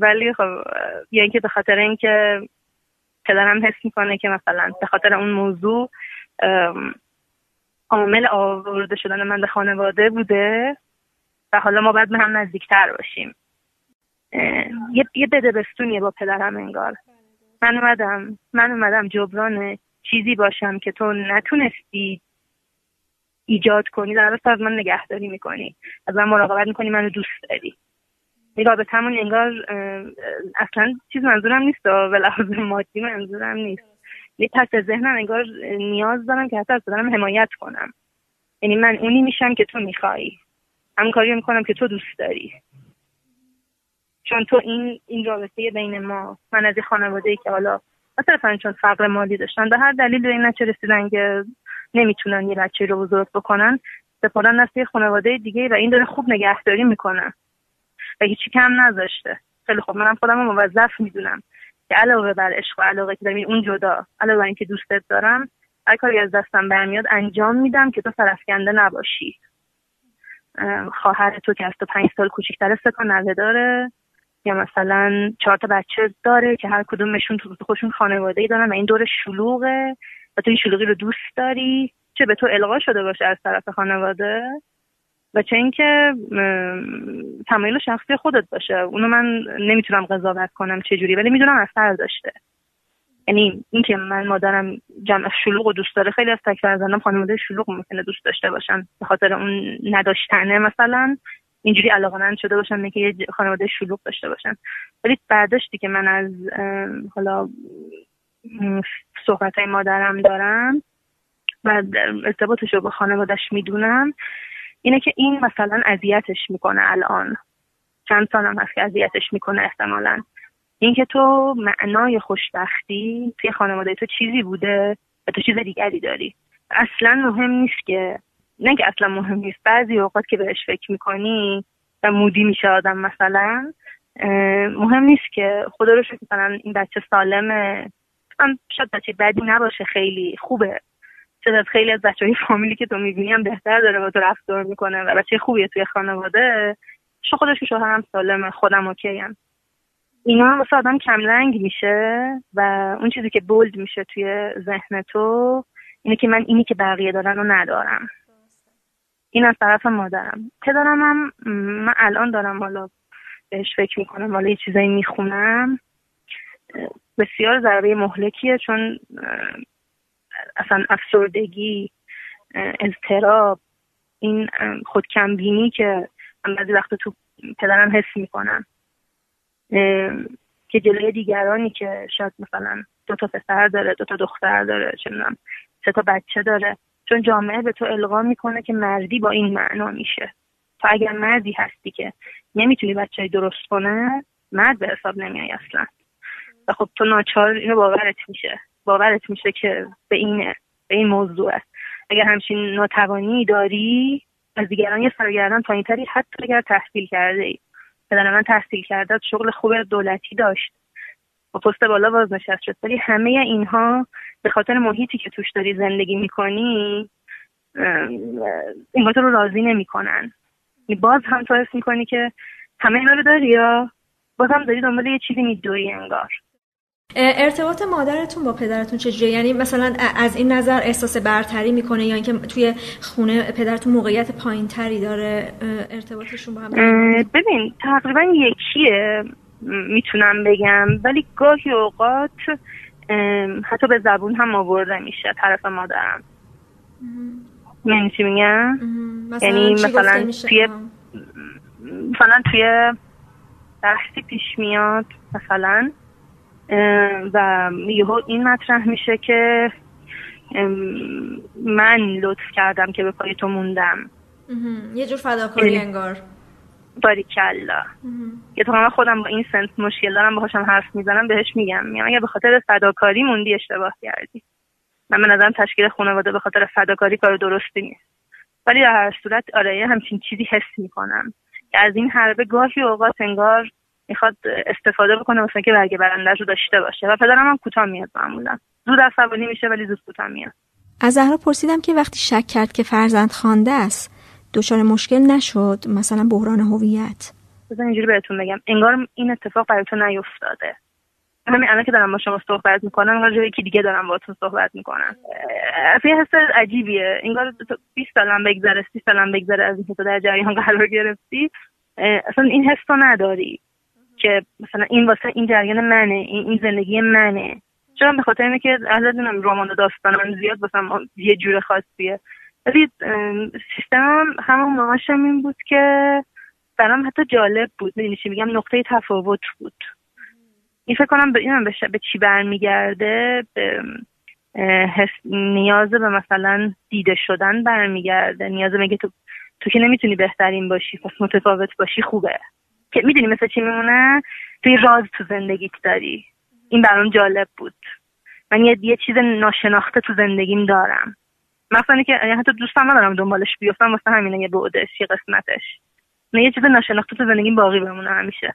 ولی خب یا اینکه به خاطر اینکه پدرم حس می‌کنه که مثلا به خاطر اون موضوع عامل آورده شدن من به خانواده بوده و حالا ما باید به هم نزدیکتر باشیم. یه یه بدبستونیه با پدرم انگار. من اومدم من اومدم جبران چیزی باشم که تو نتونستی ایجاد کنی. در از من نگهداری می‌کنی. از من مراقبت می‌کنی منو دوست داری. این رابطمون انگار اصلا چیز منظورم نیست به لحاظ مادی منظورم نیست. یه پس ذهنم انگار نیاز دارم که حتی از بدنم حمایت کنم. یعنی من اونی میشم که تو می‌خوای هم کاری می‌کنم که تو دوست داری. چون تو این این رابطه بین ما من از خانواده ای که حالا مثلا چون فقر مالی داشتن به هر دلیل به این نچه رسیدن که نمی‌تونن یه بچه رو بزرگ بکنن سپردن دست خانواده دیگه و این داره خوب نگهداری می‌کنه. و هیچی کم نذاشته. خیلی خوب. منم خودم رو موظف می‌دونم که علاوه بر عشق و علاقه که دارم اون جدا علاوه بر اینکه دوستت دارم هر کاری از دستم برمیاد انجام میدم که تو سرفکنده نباشی. خواهر تو که از تو پنج سال کوچیکتر سه نوه داره یا مثلا چهار تا بچه داره که هر کدومشون تو خودشون خانواده ای دارن و این دور شلوغه و تو این شلوغی رو دوست داری چه به تو القا شده باشه از طرف خانواده؟ و چه اینکه تمایل شخصی خودت باشه. اونو من نمی‌تونم قضاوت کنم چه جوری ولی می‌دونم اثر داشته. یعنی اینکه من مادرم جمع شلوغ و دوست داره خیلی از تک فرزندان خانواده شلوغ ممکنه دوست داشته باشن. به خاطر اون نداشتنه مثلا اینجوری علاقمند شده باشن که یه خانواده شلوغ داشته باشن. ولی برداشتی که من از حالا صحبت های مادرم دارم و ارتباطش رو با خانوادش می‌دونم اینه که این مثلا اذیتش می‌کنه الان. چند سالم هست که اذیتش می‌کنه احتمالا. اینکه تو معنای خوشبختی توی خانواده تو چیزی بوده و تو چیز دیگری داری. اصلا مهم نیست که نه که اصلا مهم نیست بعضی اوقات که بهش فکر می‌کنی و مودی میشه آدم مثلا مهم نیست که خدا رو شکر مثلا این بچه سالمه. من شاید بچه بدی نباشه خیلی خوبه. شاید خیلی از بچه های فامیلی که تو می‌بینی هم بهتر داره با تو رفتار می‌کنه و بچه خوبیه توی خانواده شو خودش شوهرم سالمه خودم اوکیم اینا هم واسه آدم کمرنگ میشه و اون چیزی که بولد میشه توی ذهن تو اینه که من اینی که بقیه دارن رو ندارم. این از طرف مادرم. پدرم هم من الان دارم حالا بهش فکر می‌کنم حالا یه چیزایی می‌خونم. بسیار ضربه مهلکیه چون اصلا افسردگی اضطراب این خودکمبینی که من بعضی وقت تو پدرم حس می‌کنم. که جلوی دیگرانی که شاید مثلا دو تا پسر داره دو تا دختر داره چه سه تا بچه داره چون جامعه به تو القا می‌کنه که مردی با این معنا میشه. تو اگر مردی هستی که نمی‌تونی بچه درست کنه مرد به حساب نمیای اصلا. و خب تو ناچار اینو باورت میشه. باورت میشه که به اینه به این موضوعه اگر همچین ناتوانی داری از دیگران یه سرگردان پایینتری حتی اگر تحصیل کرده ای. پدر من تحصیل کرده شغل خوب دولتی داشت. و پست بالا بازنشست شد. ولی همه اینها به خاطر محیطی که توش داری زندگی می‌کنی این رو راضی نمی‌کنن. باز هم تو حس می‌کنی که همه اینا رو داری یا؟ باز هم داری دنبال یه چیزی میدوی انگار. ارتباط مادرتون با پدرتون چجوریه یعنی مثلا از این نظر احساس برتری می‌کنه یا اینکه توی خونه پدرتون موقعیت پایین تری داره ارتباطشون با هم ببین تقریبا یکیه می‌تونم بگم. ولی گاهی اوقات حتی به زبون هم آورده میشه طرف مادرم. یعنی چی میگم؟ یعنی مثلا توی مثلا توی بحثی پیش میاد مثلا و یهو این مطرح میشه که من لطف کردم که به پای تو موندم. یه جور فداکاری یعنی انگار. باریکلا. یه تو من خودم با این سنس مشکل دارم باهاشم حرف می‌زنم بهش میگم. میگم اگه به خاطر فداکاری موندی اشتباه کردی. من به نظرم تشکیل خانواده به خاطر فداکاری کار درستی نیست. ولی در هر صورت آره همچین چیزی حس می‌کنم. که از این حربه گاهی اوقات انگار می‌خواد استفاده بکنه مثلا که برگ برندش رو داشته باشه. و پدرم هم کوتاه میاد معمولا. زود عصبانی میشه ولی زود کوتاه میاد. از زهرا پرسیدم که وقتی شک کرد که فرزند خوانده است دچار مشکل نشد مثلا بحران هویت؟ بذار اینجوری بهتون بگم. انگار این اتفاق برای تو نیفتاده. همین الان که دارم با شما صحبت می‌کنم انگار جای یکی دیگه دارم با تو صحبت می‌کنم. یه حس عجیبیه. انگار 20 سالم بگذره 30 سالم بگذره از اینکه تو در جریان قرار گرفتی. اصلا این حس تو نداری. که مثلا این واسه این جریان منه این, زندگی منه. چون به خاطر اینه که دونم رمان و داستانم زیاد واسه یه جور خاصیه. ولی سیستمم همون موقعشم این بود که برام حتی جالب بود. می‌دونی چی میگم؟ نقطه تفاوت بود. این فکر کنم به اینم به چی برمیگرده؟ به نیاز به مثلا دیده شدن برمیگرده. نیاز میگه تو تو که نمی‌تونی بهترین باشی پس متفاوت باشی خوبه. که می‌دونی مثل چی میمونه؟ توی راز تو زندگیت داری. این برام جالب بود. من یه, یه چیز ناشناخته تو زندگیم دارم. مثلا که حتی دوستم ندارم دنبالش بیفتم واسه همینه یه بعدش یه قسمتش. نه یه چیز ناشناخته تو زندگیم باقی بمونه همیشه.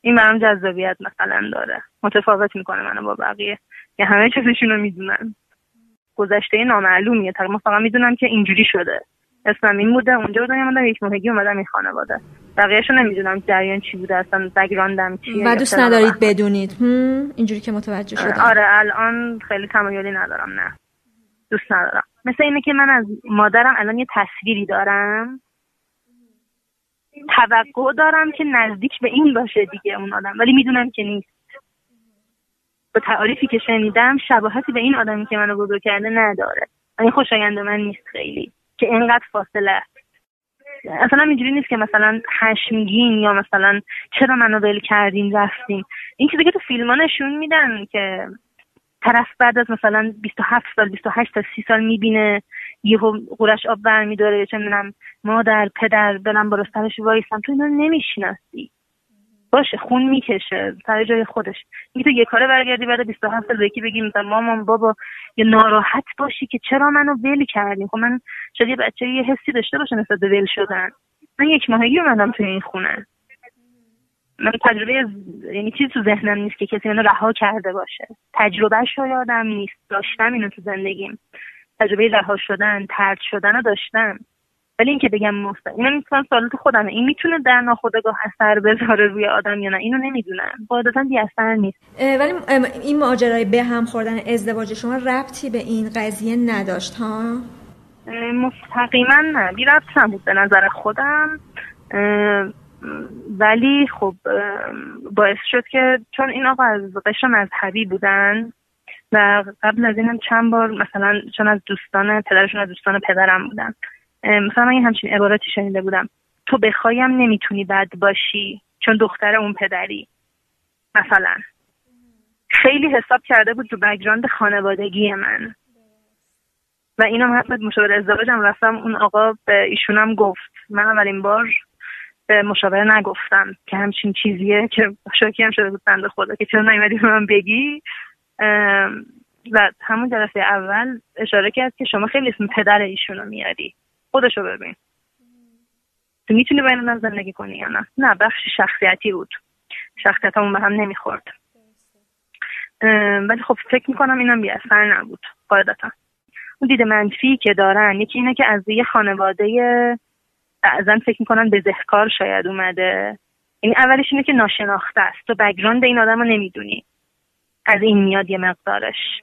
این برام جذابیت مثلا داره. متفاوت می‌کنه منو با بقیه. که همه چیزشون رو می‌دونن. گذشته نامعلومیه. تقریبا فقط می‌دونم که اینجوری شده. اسمم این بوده اونجا بودم اومدم یک ماهگی اومدم این خانواده. بقیهشو نمی‌دونم جریان چی بوده اصلا بگراندم چیه و دوست ندارید بدونید. اینجوری که متوجه شدم. آره الان خیلی تمایلی ندارم نه. دوست ندارم. مثل اینه که من از مادرم الان یه تصویری دارم. توقع دارم که نزدیک به این باشه دیگه اون آدم ولی می‌دونم که نیست. با تعریفی که شنیدم شباهتی به این آدمی که منو بزرگ کرده نداره. این خوشایند من نیست خیلی که اینقدر فاصله است اصلا اینجوری نیست که مثلا خشمگین یا مثلا چرا منو ول کردین رفتیم این چیزی که تو فیلم نشون میدن که طرف بعد از مثلا 27 سال 28 تا 30 سال می‌بینه یهو قورش آب برمیداره چه می‌دونم مادر پدر برم با سرش وایسم تو اینا نمی‌شناسی. باشه خون می‌کشه سر جای خودش. می تو یه کاره برگردی بعد 27 سال یکی بگی مثلا مامان بابا یه ناراحت باشی که چرا منو ول کردیم خب من شاید یه بچه یه حسی داشته باشه نسبت به ول شدن. من یک ماهگی اومدم توی این خونه. من تجربه یعنی چیزی تو ذهنم نیست که کسی منو رها کرده باشه. تجربه یادم نیست. داشتم اینو تو زندگیم. تجربه رها شدن ترد شدن رو داشتم. ولی اینکه بگم مستقیم اینا می‌تونن سوالات خودمه. این می‌تونه در ناخودآگاه اثر بذاره روی آدم یا نه؟ اینو نمی‌دونم. قاعدتا بی اثر نیست. ولی این ماجرای به هم خوردن ازدواج شما ربطی به این قضیه نداشت ها؟ مستقیما نه. بی ربط نبود به نظر خودم. ولی خب باعث شد که چون این آقا از قشر مذهبی بودن و قبل از اینم چند بار مثلا چون از دوستان پدرشون از دوستان پدرم بودن. مثلا من همچین عباراتی شنیده بودم. تو بخوایم نمی‌تونی بد باشی چون دختر اون پدری. مثلا. خیلی حساب کرده بود تو بگراند خانوادگی من. و اینم حتی مشاور ازدواجم رفتم. اون آقا به ایشونم گفت. من اولین بار به مشاوره نگفتم که همچین چیزیه که شاکی هم شده بود خدا که چرا نیومدی به من بگی. و همون جلسه اول اشاره کرد که شما خیلی اسم پدر ایشونو میاری. خودشو ببین. تو می‌تونی با من زندگی کنی یا نه؟ نه بخش شخصیتی بود. شخصیت همون به هم نمی‌خورد. ولی خب فکر می‌کنم اینم بی اثر نبود قاعدتا. اون دید منفی که دارن یکی اینه که از یه خانواده بعضا فکر می‌کنن به ذهکار شاید اومده. این اولش اینه که ناشناخته است. تو بگراند این آدم رو نمی‌دونی. از این میاد یه مقدارش.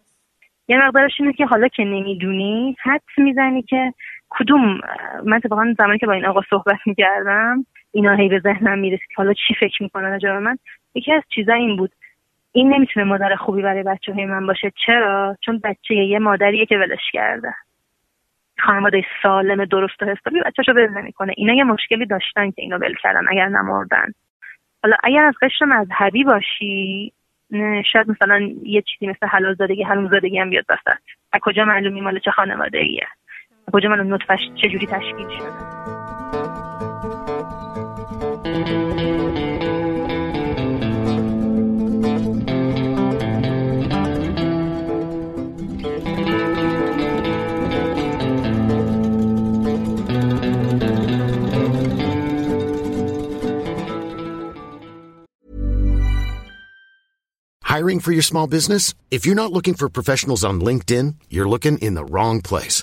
یه مقدارش اینه که حالا که نمی‌دونی حد می‌زنی که کدوم من اتفاقا زمانی که با این آقا صحبت می‌کردم اینا هی به ذهنم می‌رسید حالا چی فکر می‌کنن راجع من. یکی از چیزا این بود. این نمی‌تونه مادر خوبی برای بچه های من باشه. چرا؟ چون بچه یه مادریه که ولش کرده. خانواده سالم درست و حسابی بچه‌شو ول نمی‌کنه. اینا یه مشکلی داشتن که اینو ول کردن اگر نمردن. حالا اگر از قشر مذهبی باشی شاید مثلا یه چیزی مثل حلال زادگی حلوم زادگی هم بیاد وسط. از کجا معلومی مال چه خانواده ایه کجا معلوم نطفش چجوری تشکیل شده Hiring for your small business? If you're not looking for professionals on LinkedIn, you're looking in the wrong place.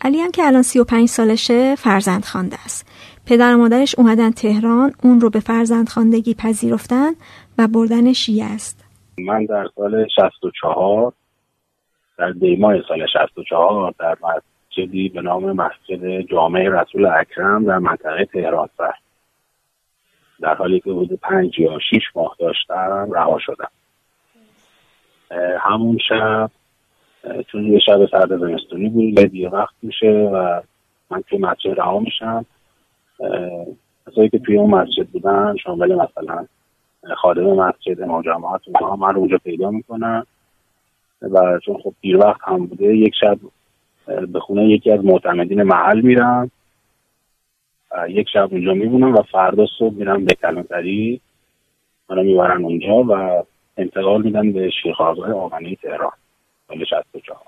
علی هم که الان 35 سالشه فرزند خانده است. پدر و مادرش اومدن تهران اون رو به فرزند خاندگی پذیرفتن و بردنش است. من در سال 64 در دیمای سال 64 در مسجدی به نام مسجد جامعه رسول اکرم در منطقه تهران سر در حالی که حدود پنج یا شیش ماه داشتم رها شدم همون شب چون یه شب سرد زمستونی بود یه دیگه وقت میشه و من توی مسجد رها میشم. کسایی که توی اون مسجد بودن شامل مثلا خادم مسجد امام جماعت اونها من رو اونجا پیدا می‌کنم. و چون خب دیر وقت هم بوده. یک شب به خونه یکی از معتمدین محل میرم. یک شب اونجا میمونم و فردا صبح میرم به کلانتری. منو می‌برن اونجا و انتقال میدن به شیرخوابگاه آمنه تهران. سال 64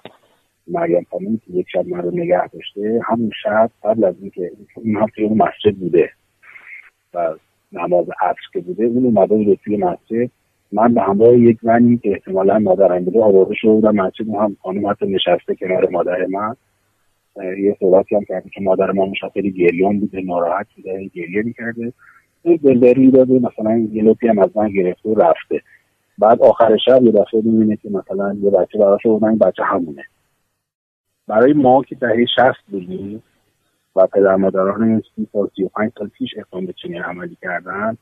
مریم خانمی که یک شب من رو نگه داشته همون شب قبل از اینکه اون هم توی اون مسجد بوده و نماز عصر که بوده اون اومده بود توی مسجد. من به همراه یک زنی که احتمالا مادرم بوده آورده شده بودم مسجد. هم خانم حتی نشسته کنار مادر من. یه صحبتی هم کرده که مادر ما خیلی گریان بوده ناراحت بوده گریه می‌کرده. دلداری داده مثلا یه لطی هم از من گرفته و رفته. بعد آخر شب یه دفعه می‌بینه که مثلا یه بچه براش این بچه همونه. برای ما که دهه شست بودیم و پدر مادران سی سال سی و پنج سال پیش اقدام به چنین عملی کردن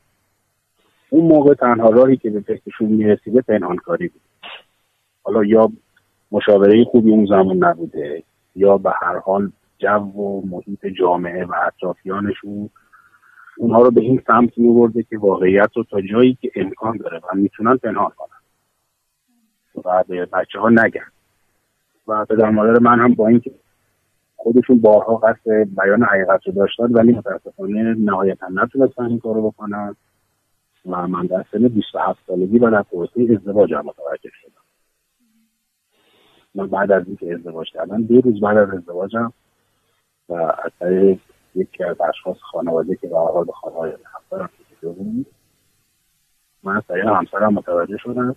اون موقع تنها راهی که به فکرشون می‌رسیده پنهانکاری بود. حالا یا مشاوره خوبی اون زمان نبوده یا به هر حال جو و محیط جامعه و اطرافیانشون اونها رو به این سمت میبرده که واقعیت رو تا جایی که امکان داره و می‌تونن پنهان کنن. و به بچه ها نگن. و پدر مادر من هم با اینکه خودشون بارها قصد بیان حقیقت رو داشتن ولی متاسفانه نهایتا نتونستن این کارو بکنن و من در سن 27 سالگی و در پروسه ازدواج متوجه شدم. من بعد از اینکه ازدواج کردم دو روز بعد از ازدواجم و از طریق یکی از اشخاص خانواده که به حال به خانواده همسرم بود. من از طریق همسرم متوجه شدم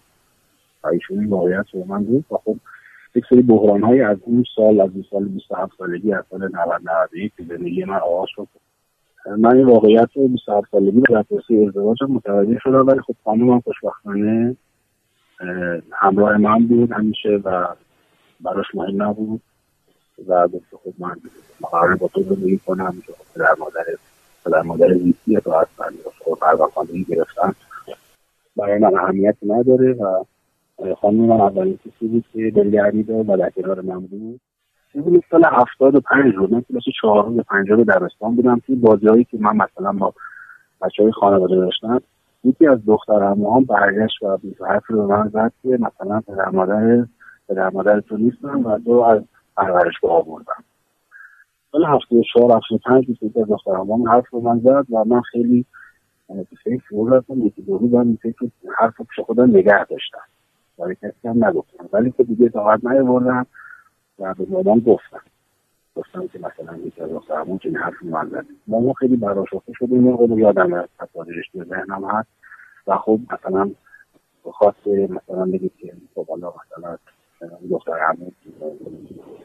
و ایشون این واقعیت رو من بود و خب یک سری بحران های از اون سال از اون سال 27 سالگی از سال 90 91 که زندگی من آغاز شد. من این واقعیت رو 27 سالگی در پرسی ازدواجم متوجه شدم ولی خب خانومم خوشبختانه همراه من بود همیشه و براش مهم نبود. و گفت خب من قرار با تو زندگی کنم که خب در مادر در مادر زیستی تو هستن خب خواندگی گرفتن. برای من اهمیتی نداره و خانم من اولین کسی بود که دلگرمی داد و در کنار من بود. این سال هفتاد و پنج بود. من کلاس چهارم یا پنجم درستان بودم. توی بازی هایی که من مثلا با بچه های خانواده داشتم یکی از دختر هم برگشت و حرف رو من زد که مثلا پدر مادر پدر مادر تو نیستم و تو از پرورشگاه آوردم. سال هفته چهار هفته پنج بیست از دختر هم حرف رو من زد و من خیلی به فکر فرو رفتم. یکی دو روز من فکر حرف پیش خودم نگه داشتم. برای کسی هم نگفتم. ولی که دیگه طاقت نیاوردم و به مادام گفتم. گفتم که مثلا یکی از دخترمون چنین حرفی من زد. ماما خیلی براشفته شد. این موقع یادم از تصادرش به ذهنم هست. و خب مثلا خواست مثلا بگید که خب حالا مثلا دختر همون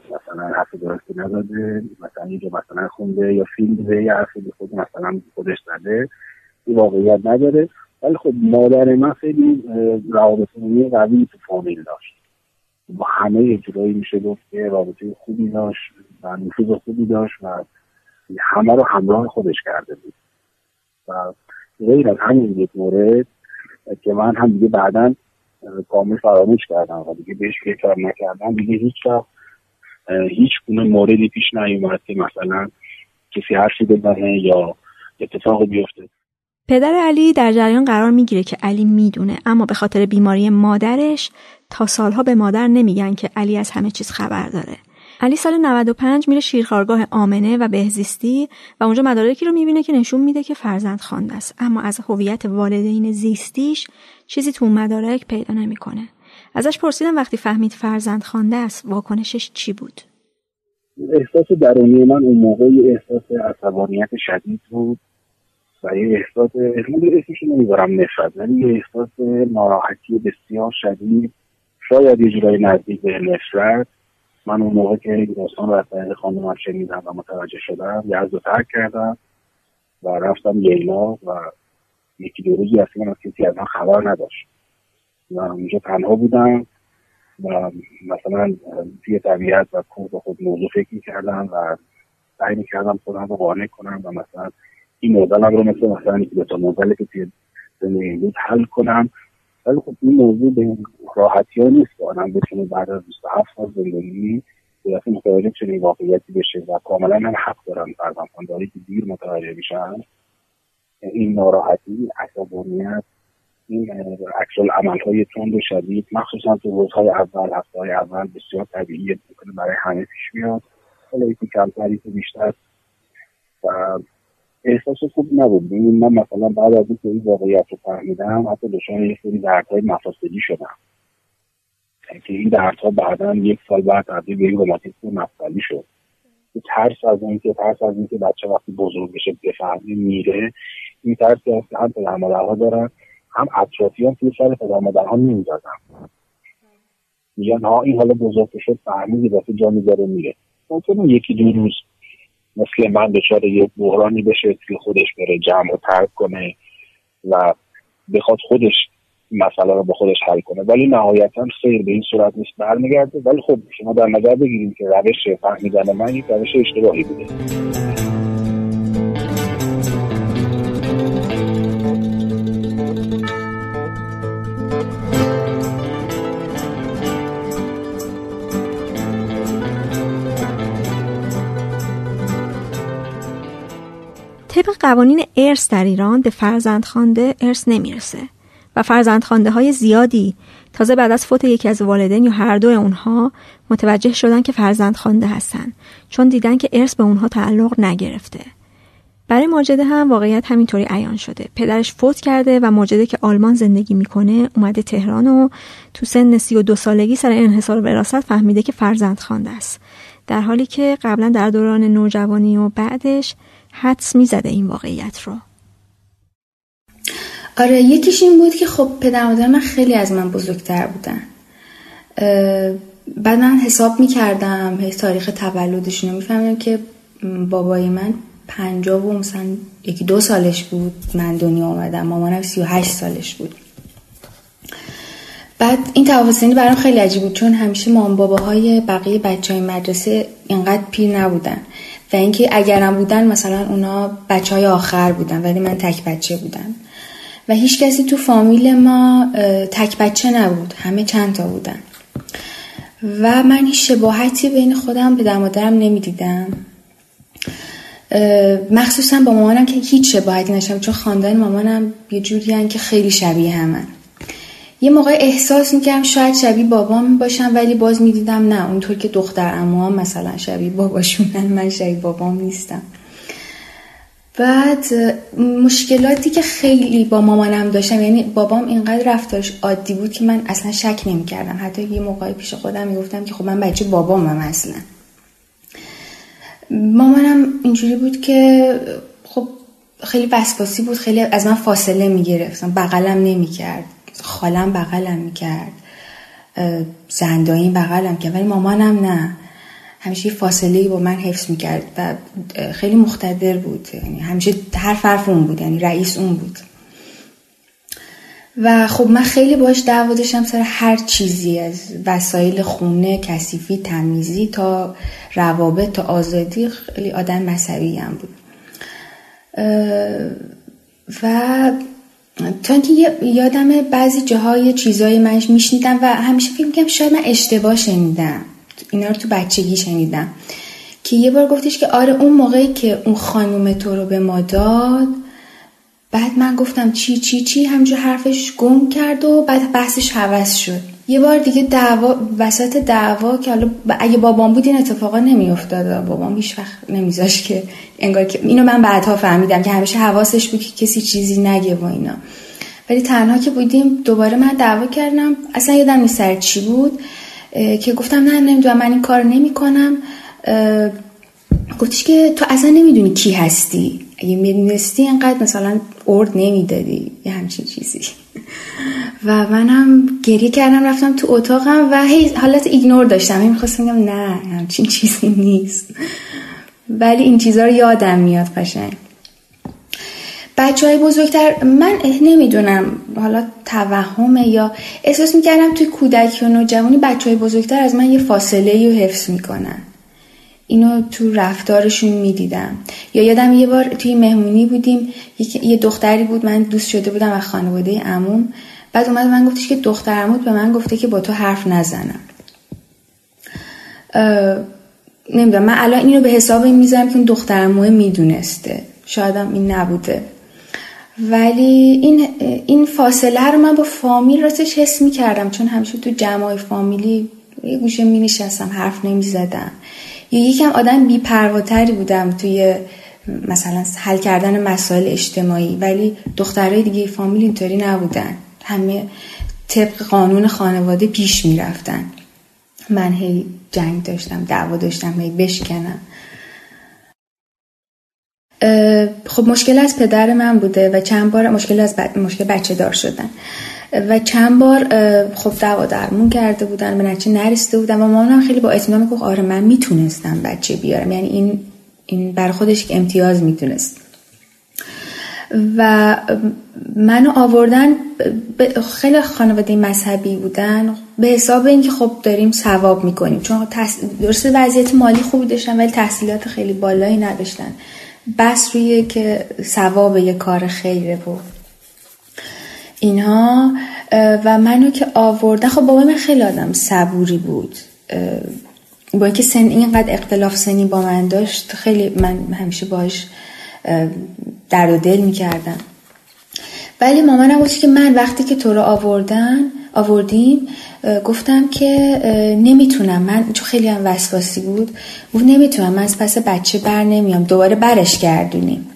مثلا حرف درستی نزده مثلا اینجا مثلا خونده یا فیلم دیده یا حرفی خود مثلا خودش زده این واقعیت نداره. ولی خب مادر من خیلی روابط قوی تو فامیل داشت. با همه اجرایی میشه گفت که رابطه خوبی داشت و نفوذ خوبی داشت و همه رو همراه خودش کرده بود. و غیر از همین یک مورد که من هم دیگه بعدا کامل فراموش کردم و دیگه بهش فکر نکردم دیگه هیچ هیچ گونه موردی پیش نیومد که مثلا کسی حرفی بزنه یا اتفاق بیفته پدر علی در جریان قرار می‌گیره که علی می‌دونه اما به خاطر بیماری مادرش تا سالها به مادر نمیگن که علی از همه چیز خبر داره. علی سال 95 میره شیرخارگاه آمنه و بهزیستی و اونجا مدارکی رو می‌بینه که نشون میده که فرزند خوانده است اما از هویت والدین زیستیش چیزی تو مدارک پیدا نمی‌کنه. ازش پرسیدم وقتی فهمید فرزند خوانده است واکنشش چی بود؟ احساس درونی من اون موقع احساس عصبانیت شدید بود و یه احساس اسمش نمی‌برم نفرت ولی یه احساس ناراحتی بسیار شدید شاید یه جورایی نزدیک به نفرت من اون موقع که این داستان رو از طریق خانم شنیدم و متوجه شدم یزد رو ترک کردم و رفتم لیلا و یکی دو روزی اصلا از کسی از من خبر نداشت. و اونجا تنها بودم و مثلا توی طبیعت و کوه به خود موضوع فکر کردم و سعی می‌کردم خودم رو قانع کنم و مثلا این موضوع رو مثل مثلا یکی تا موضوعی که توی زندگی بود حل کنم. ولی خب این موضوع به راحتی ها نیست. که آدم بتونه بعد از 27 سال زندگی دفعه متوجه چنین واقعیتی بشه و کاملا هم حق دارن داری که دیر متوجه میشن. این ناراحتی عصبانیت این عکس عمل های تند و شدید مخصوصا تو روزهای اول هفته های اول بسیار طبیعیه می‌کنه برای همه پیش میاد حالا یکی کمتری که بیشتر. و احساس خوب نبود. من مثلا بعد از اینکه این واقعیت رو فهمیدم حتی دچار یه سری دردهای مفاصلی شدم. که این دردها بعدا یک سال بعد تبدیل به این روماتیسم مفصلی شد. ترس از اینکه ترس از اینکه بچه وقتی بزرگ بشه بفهمی میره. این ترسی هست که هم پدر مادرها دارن هم اطرافیان توی سر پدر مادرها نمی‌زدن میگن ها این حالا بزرگ شد فهمید دفعه جا می‌ذاره میره. ممکنه یکی دو روز مثل من دچار یه بحرانی بشه که خودش بره جمع رو ترک کنه و بخواد خودش مسئله رو با خودش حل کنه. ولی نهایتا خیر به این صورت نیست برمیگرده. ولی خب شما در نظر بگیریم که روش فهمیدن من یک روش اشتباهی بوده. طبق قوانین ارث در ایران به فرزندخوانده ارث نمی‌رسه و فرزندخوانده های زیادی تازه بعد از فوت یکی از والدین یا هر دو اونها متوجه شدن که فرزندخوانده هستن چون دیدن که ارث به اونها تعلق نگرفته. برای ماجده هم واقعیت همینطوری عیان شده. پدرش فوت کرده و ماجده که آلمان زندگی می‌کنه اومده تهران و تو سن سی و دو سالگی سر انحصار وراثت فهمیده که فرزند خوانده است. در حالی که قبلا در دوران نوجوانی و بعدش حدس می‌زده این واقعیت رو. آره یکیش این بود که خب پدر مادر من خیلی از من بزرگتر بودن. بعد من حساب می‌کردم تاریخ تولدشون رو میفهمیدم که بابای من پنجاه و مثلا یکی دو سالش بود من دنیا آمدم مامانم سی و هشت سالش بود. بعد این توافق برام خیلی عجیب بود چون همیشه مام باباهای بقیه بچه های مدرسه اینقدر پیر نبودن. و اینکه اگرم بودن مثلا اونا بچه های آخر بودن ولی من تک بچه بودم. و هیچ کسی تو فامیل ما تک بچه نبود همه چند تا بودن. و من هیچ شباهتی بین خودم به مادرم نمی‌دیدم. مخصوصا با مامانم که هیچ شباهتی نشم چون خاندان مامانم یه جوری که خیلی شبیه همن. یه موقع احساس می‌کردم شاید شبیه بابام باشم ولی باز می‌دیدم نه اونطور که دختر هم مثلا شبیه باباشونن من شبیه بابام نیستم. بعد مشکلاتی که خیلی با مامانم داشتم یعنی بابام اینقدر رفتارش عادی بود که من اصلا شک نمی‌کردم. حتی یه موقعی پیش خودم می‌گفتم که خب من بچه بابامم اصلا. مامانم اینجوری بود که خب خیلی وسواسی بود خیلی از من فاصله می‌گرفتم بغلم نمی‌کرد. خالم بغلم می‌کرد. زندایی بغلم کرد ولی مامانم نه. همیشه فاصله با من حفظ می‌کرد و خیلی مختدر بود. یعنی همیشه هر فرف اون بود یعنی رئیس اون بود. و خب من خیلی باش دعوا داشتم سر هر چیزی از وسایل خونه کثیفی تمیزی تا روابط تا آزادی خیلی آدم مذهبی هم بود و تا اینکه یادم بعضی جاهای چیزای منش میشنیدم و همیشه فکر می‌کنم شاید من اشتباه شنیدم. اینا رو تو بچگی شنیدم. که یه بار گفتش که آره اون موقعی که اون خانوم تو رو به ما داد بعد من گفتم چی چی چی؟ همجور حرفش گم کرد و بعد بحثش حوض شد. یه بار دیگه دعوا وسط دعوا که حالا اگه بابام بود این اتفاقا نمیافتاد بابام هیچ وقت نمیذاش که انگار که اینو من بعدها فهمیدم که همیشه حواسش بود که کسی چیزی نگه و اینا. ولی تنها که بودیم دوباره من دعوا کردم. اصلا یادم نیست سر چی بود که گفتم نه نمی‌دونم من این کار نمی‌کنم. گفتش که تو اصلا نمی‌دونی کی هستی. اگه می‌دونستی انقدر مثلا ارد نمی‌دادی. یه همچین چیزی. و منم گریه کردم رفتم تو اتاقم و هی حالت ایگنور داشتم. هی می‌خواستم بگم نه همچین چیزی نیست. ولی این چیزها رو یادم میاد قشنگ. بچه های بزرگتر من نمی‌دونم حالا توهمه یا احساس می‌کردم توی کودکی و نوجوانی بچه های بزرگتر از من یه فاصله رو حفظ می‌کنن. اینو تو رفتارشون می‌دیدم. یا یادم یه بار توی مهمونی بودیم یه دختری بود من دوست شده بودم از خانواده عموم. بعد اومد من گفتش که دختر عمود به من گفته که با تو حرف نزنم. نمی‌دونم من الان اینو به حساب این می‌ذارم که اون دختر عموه می‌دونسته. شایدم این نبوده. ولی این این فاصله رو من با فامیل راستش حس می‌کردم چون همیشه تو جمعای فامیلی یه گوشه می نشستم حرف نمی زدم یا یکم آدم بیپرواتری بودم توی مثلا حل کردن مسائل اجتماعی ولی دخترای دیگه فامیل اینطوری نبودن. همه طبق قانون خانواده پیش می‌رفتن. من هی جنگ داشتم دعوا داشتم هی بشکنم. خب مشکل از پدر من بوده و چند بار مشکل از مشکل بچه دار شدن. و چند بار خب دعوا درمون کرده بودن به نتیجه نرسیده بودن و مامانم خیلی با اطمینان می‌گفت آره من می‌تونستم بچه بیارم. یعنی این این بر خودش امتیاز می‌تونست و منو آوردن خیلی خانواده مذهبی بودن. به حساب اینکه خب داریم ثواب می‌کنیم. چون تحص... درسته وضعیت مالی خوبی داشتن ولی تحصیلات خیلی بالایی نداشتن. بس روی که ثواب یه کار خیره بود. اینها و منو که آوردن خب بابا من خیلی آدم صبوری بود. با اینکه سن اینقدر اختلاف سنی با من داشت خیلی من همیشه باش درد و دل می‌کردم. ولی مامانم گفت که من وقتی که تو رو آوردن آوردیم گفتم که نمی‌تونم. من چون خیلی هم وسواسی بود گفت نمی‌تونم. من از پس بچه بر نمیام. دوباره برش گردونیم.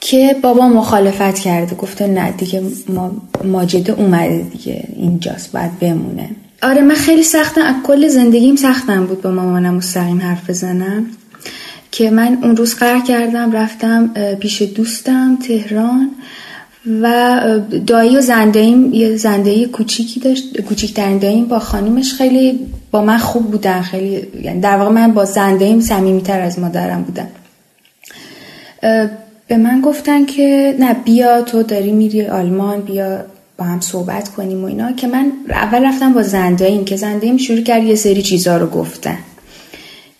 که بابا مخالفت کرده گفته نه دیگه ما ماجده اومده دیگه. اینجاست باید بمونه. آره من خیلی سختم از کل زندگیم سختم بود با مامانم مستقیم حرف بزنم. که من اون روز قرار کردم رفتم پیش دوستم تهران و دایی و زندهیم یه زندهی کوچیکی داشت کوچیکترین داییم با خانیمش خیلی با من خوب بودن خیلی یعنی در واقع من با زندهیم صمیمیتر از مادرم بودم به من گفتن که نه بیا تو داری میری آلمان بیا با هم صحبت کنیم و اینا که من اول رفتم با زندهیم که زندهیم شروع کرد یه سری چیزا رو گفتن.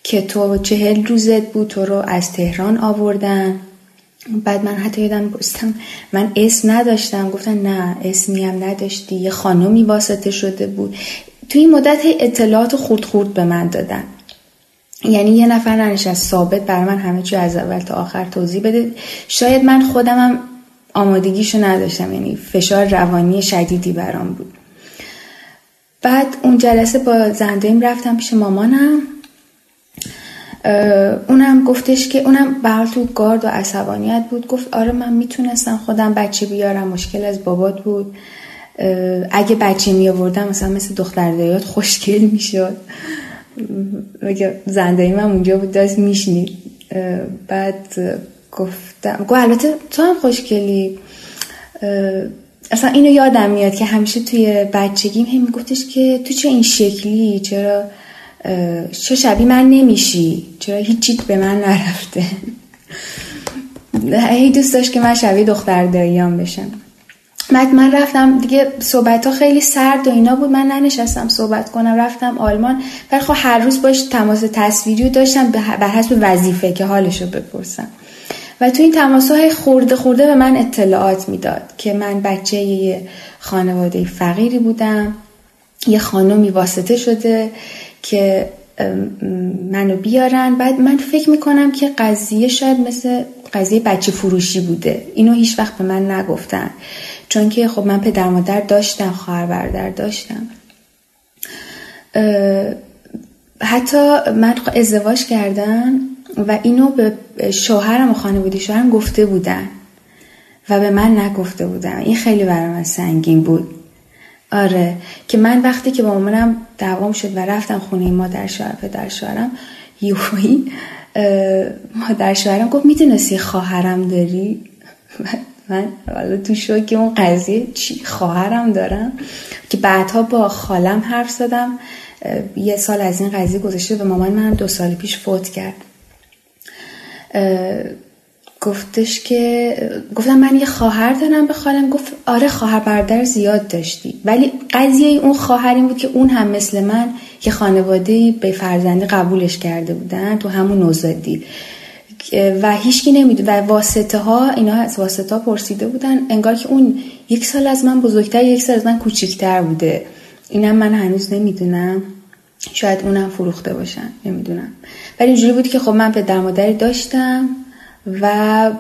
که تو چهل روزت بود تو رو از تهران آوردن. بعد من حتی یادم بستم من اسم نداشتم. گفتن نه اسمی هم نداشتی. یه خانمی واسطه شده بود. توی این مدت اطلاعات خورد خورد به من دادن. یعنی یه نفر ننشست ثابت برای من همه چی از اول تا آخر توضیح بده. شاید من خودمم آمادگیشو نداشتم یعنی فشار روانی شدیدی برام بود. بعد اون جلسه با زندهیم رفتم پیش مامانم. اونم گفتش که اونم به تو گارد و عصبانیت بود. گفت آره من می‌تونستم خودم بچه بیارم مشکل از بابات بود. اگه بچه می آوردم مثلا مثل دختر دایات خوشگل می‌شد. زندگی من اونجا بود داشت میشنید بعد گفتم گفت البته تو هم خوشگلی. اصلا اینو یادم میاد که همیشه توی بچگیم هم میگفتش که تو چه این شکلی؟ چرا؟ چه شبیه من نمیشی. چرا هیچیت به من نرفته؟ هی دوست داشت که من شبیه دختر داییام بشم. بعد من رفتم دیگه صحبت ها خیلی سرد و اینا بود. من ننشستم صحبت کنم رفتم آلمان. ولی خب هر روز باش تماس تصویری رو داشتم به حسب وظیفه که حالش رو بپرسم. و تو این تماس های خورده خورده به من اطلاعات می‌داد که من بچه یه خانواده فقیری بودم. یه خانمی واسطه شده. که منو بیارن. بعد من فکر می‌کنم که قضیه شاید مثل قضیه بچه فروشی بوده. اینو هیچ وقت به من نگفتن. چون که خب من پدر مادر داشتم خواهر برادر داشتم. حتی من ازدواج کردم و اینو به شوهرم و خانواده شوهرم گفته بودن و به من نگفته بودن. این خیلی برای من سنگین بود. آره. که من وقتی که با مامانم دوام شد و رفتم خونه مادر شوهر پدر شوهرم یوهی مادر شوهرم گفت می‌دونستی خواهرم داری؟ من حالا تو شوک اون قضیه چی؟ خواهرم دارم. که بعدها با خالم حرف زدم. یه سال از این قضیه گذشته و مامان منم دو سال پیش فوت کرد. گفتش که گفتم من یه خواهر دارم به خالم گفت آره خواهر برادر زیاد داشتی. ولی قضیه اون خواهر این بود که اون هم مثل من یه خانواده به فرزندی قبولش کرده بودن تو همون نوزادی و هیچکی نمیدو و واسطه ها اینا از واسطه ها پرسیده بودن انگار که اون یک سال از من بزرگتر یک سال از من کوچیکتر بوده. اینم من هنوز نمی‌دونم. شاید اونم فروخته باشن نمی‌دونم. ولی اینجوری بود که خب من پدر مادری داشتم. و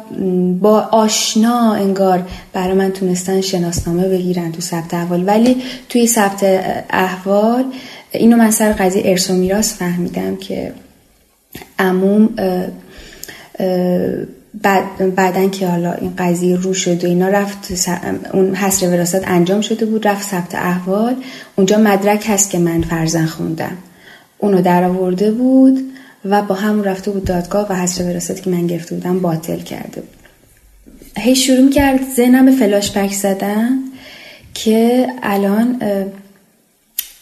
با آشنا انگار برای من تونستن شناسنامه بگیرن تو ثبت احوال. ولی توی ثبت احوال اینو من سر قضیه ارث و میراث فهمیدم که عموم بعد بعدن که حالا این قضیه رو شد و اینا رفت اون حسر وراثت انجام شده بود رفت ثبت احوال. اونجا مدرک هست که من فرزن خوندم. اونو در آورده بود. و با همون رفته بود دادگاه و حسر وراثت که من گرفته بودم باطل کرده بود. هی شروع کرد ذهنم به فلاش بک زدن که الان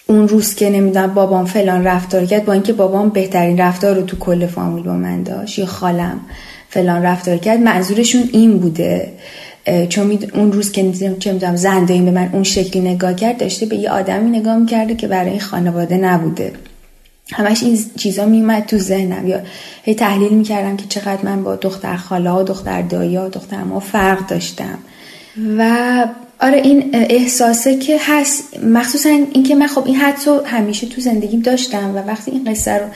اون روز که نمی‌دونم بابام فلان رفتار کرد با اینکه بابام بهترین رفتار رو تو کل فامیل با من داشت یا خالم فلان رفتار کرد منظورشون این بوده چون اون روز که چه می‌دونم زنده به من اون شکلی نگاه کرد داشته به یه آدمی نگاه می‌کرده که برای این خانواده نبوده. همش این چیزا میومد تو ذهنم. یا هی تحلیل می‌کردم که چقدر من با دختر خاله و دختر دایا دختر ما فرق داشتم. و آره این احساسه که هست. مخصوصا اینکه من خب این حدس همیشه تو زندگیم داشتم و وقتی این قصه رو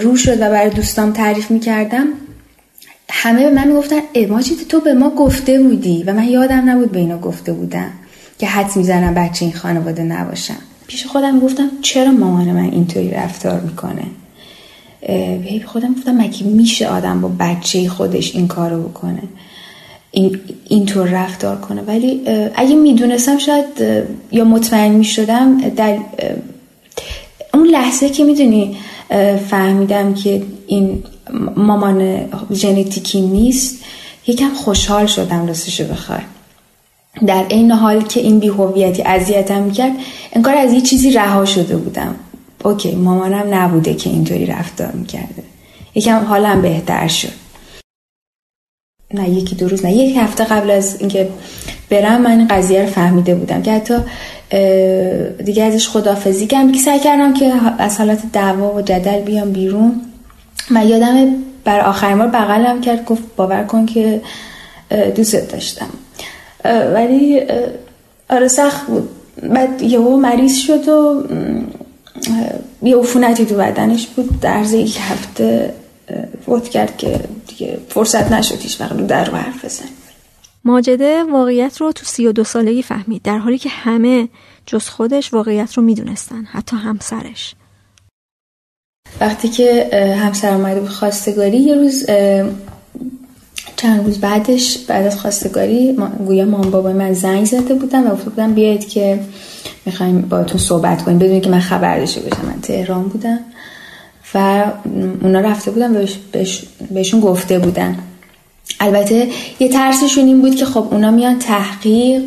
رو شد و برای دوستام تعریف می‌کردم همه به من می‌گفتن ماجید تو به ما گفته بودی. و من یادم نبود به اینا گفته بودم که حدس می‌زنم بچه این خانواده نباشم پیش خودم گفتم چرا مامان من اینطوری رفتار می‌کنه؟ هی خودم گفتم مگه میشه آدم با بچه خودش این کارو بکنه؟ این اینطور رفتار کنه. ولی اگه می‌دونستم شاید یا مطمئن می‌شدم در اون لحظه که می‌دونی فهمیدم که این مامان ژنتیکی نیست یکم خوشحال شدم راستشو بخوای. در این حال که این بیهویتی اذیتم می‌کرد انگار از یه چیزی رها شده بودم. اوکی مامانم نبوده که اینطوری رفتار می‌کرده. یکم حالم بهتر شد. نه یکی دو روز نه یک هفته قبل از اینکه برم من این قضیه رو فهمیده بودم که حتی دیگه ازش خدافزی کردم. که سعی کردم که از حالت دعوا و جدل بیام بیرون. من یادم بر آخرین بار بغلم کرد گفت باور کن که دوست داشتم. ولی آره سخت بود. بعد یهو مریض شد و یه عفونتی تو بدنش بود. در یک هفته فوت کرد که دیگه فرصت نشد هیچ وقت در رو حرف بزن ماجده واقعیت رو تو سی و دو سالگی فهمید در حالی که همه جز خودش واقعیت رو می‌دونستن حتی همسرش. وقتی که همسر اومده بود خواستگاری یه روز چند روز بعدش بعد از خواستگاری گویا مام بابای من زنگ زده بودن و گفته بودن بیاید که می‌خوایم باهاتون صحبت کنیم. بدون که من خبر داشته باشم. من تهران بودم و اونا رفته بودن و بهشون گفته بودن. البته یه ترسشون این بود که خب اونا میان تحقیق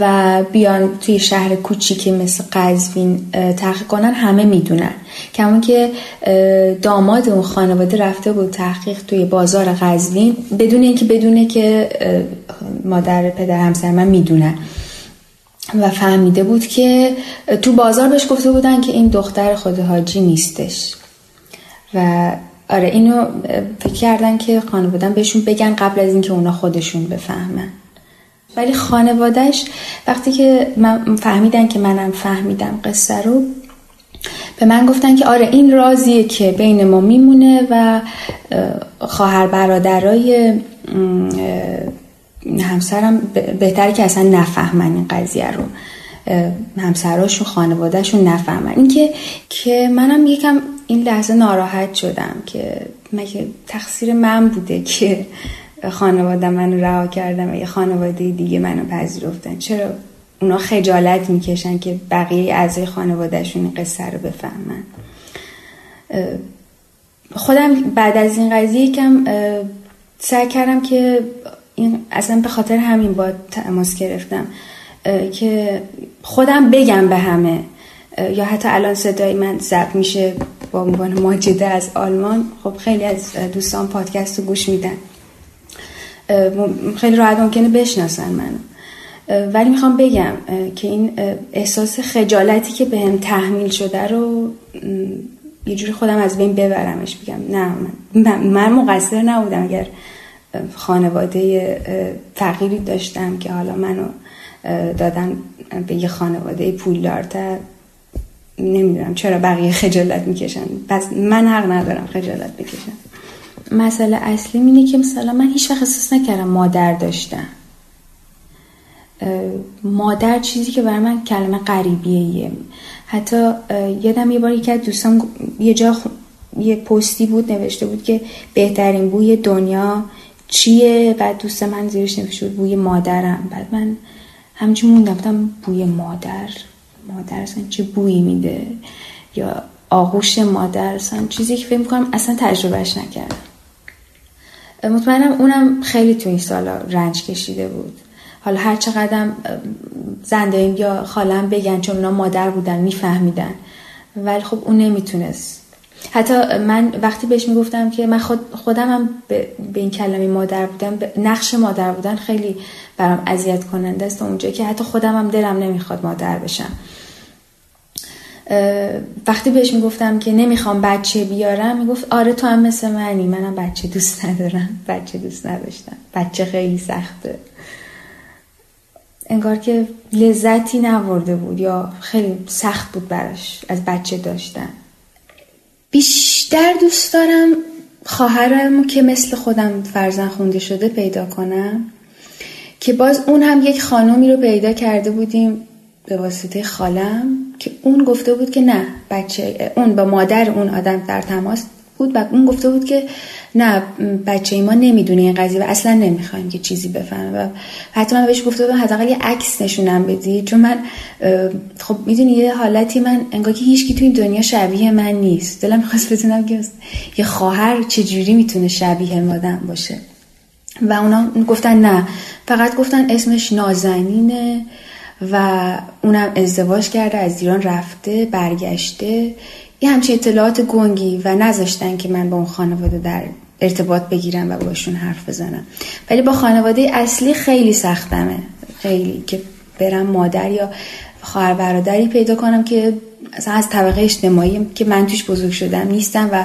و بیان توی شهر کوچیکی مثل قزوین تحقیق کنن همه می‌دونن. کمون که داماد اون خانواده رفته بود تحقیق توی بازار قزوین بدون اینکه بدونه که مادر پدر همسر من می‌دونن. و فهمیده بود که تو بازار بهش گفته بودن که این دختر خود حاجی نیستش. و آره اینو فکر کردن که خانوادن بهشون بگن قبل از اینکه اونا خودشون بفهمن. ولی خانوادهش وقتی که من فهمیدن که منم فهمیدم قصه رو به من گفتن که آره این رازیه که بین ما میمونه و خواهر برادرای همسرم بهتره که اصلا نفهمن این قضیه رو. همسراشون خانوادهشون نفهمن. اینکه که منم یکم این لحظه ناراحت شدم که مگه تقصیر من بوده که خانواده من رها کردم و یه خانواده دیگه منو پذیرفتن. چرا اونا خجالت می‌کشن که بقیه اعضای خانوادهشون قصه رو بفهمن؟ خودم بعد از این قضیه کم سعی کردم که این اصلا به خاطر همین با تماس گرفتم که خودم بگم به همه یا حتی الان صدای من ضبط میشه با عنوان ماجده از آلمان. خب خیلی از دوستان پادکست رو گوش میدن. خیلی راحت ممکنه بشناسن منو. ولی می‌خوام بگم که این احساس خجالتی که به هم تحمیل شده رو یه جوری خودم از بین ببرمش. بگم نه من, من مقصر نبودم اگر خانواده فقیری داشتم که حالا منو دادن به یه خانواده پولدارتر. نمی‌دونم چرا بقیه خجالت می‌کشن. پس من حق ندارم خجالت بکشم. مسئله اصلی اینه که مثلا من هیچ وقت احساس نکردم مادر داشتم. مادر چیزی که برای من کلمه غریبیه. حتی یادم یه بار یکی از دوستان یه جا یه پستی بود نوشته بود که بهترین بوی دنیا چیه؟ بعد دوست من زیرش نوشته بود بوی مادرم. بعد من همچون موندم بوی مادر. مادر اصلا چه بویی میده؟ یا آغوش مادر اصلا چیزی که فکر می‌کنم اصلا تجربهش نکردم. مطمئنم اونم خیلی تو این سالا رنج کشیده بود. حالا هر چقدر زنده یا خالم بگن چون اونا مادر بودن میفهمیدن. ولی خب اون نمی‌تونست. حتی من وقتی بهش می‌گفتم که من خود خودم هم به, این کلمه مادر بودم نقش مادر بودن خیلی برام اذیت کننده است. اونجا که حتی خودم هم دلم نمی‌خواد مادر بشم. وقتی بهش می‌گفتم که نمی‌خوام بچه بیارم می‌گفت آره تو هم مثل منی. منم بچه دوست ندارم. بچه دوست نداشتم. بچه خیلی سخته. انگار که لذتی نورده بود یا خیلی سخت بود براش از بچه داشتن. بیشتر دوست دارم خواهرم که مثل خودم فرزن خونده شده پیدا کنم که باز اون هم یک خانومی رو پیدا کرده بودیم به واسطه خالم. که اون گفته بود که نه بچه اون با مادر اون آدم در تماس بود و اون گفته بود که نه بچه ای ما نمی‌دونه این قضیه و اصلا نمی‌خوایم که چیزی بفهمه و حتی من بهش گفته بودم حداقل یه عکس نشونم بدی چون من خب می‌دونی یه حالتی من انگار که هیچکی تو این دنیا شبیه من نیست. دلم می‌خواست بدونم که یه خواهر چجوری می‌تونه شبیه مادم باشه. و اونا گفتن نه فقط گفتن اسمش نازنینه. و اونم ازدواج کرده از ایران رفته برگشته. یه همچین اطلاعات گنگی و نذاشتن که من با اون خانواده در ارتباط بگیرم و باشون حرف بزنم. ولی با خانواده اصلی خیلی سختمه. خیلی که برم مادر یا خواهر برادری پیدا کنم که اصلا از طبقه اجتماعی که من توش بزرگ شدم نیستم و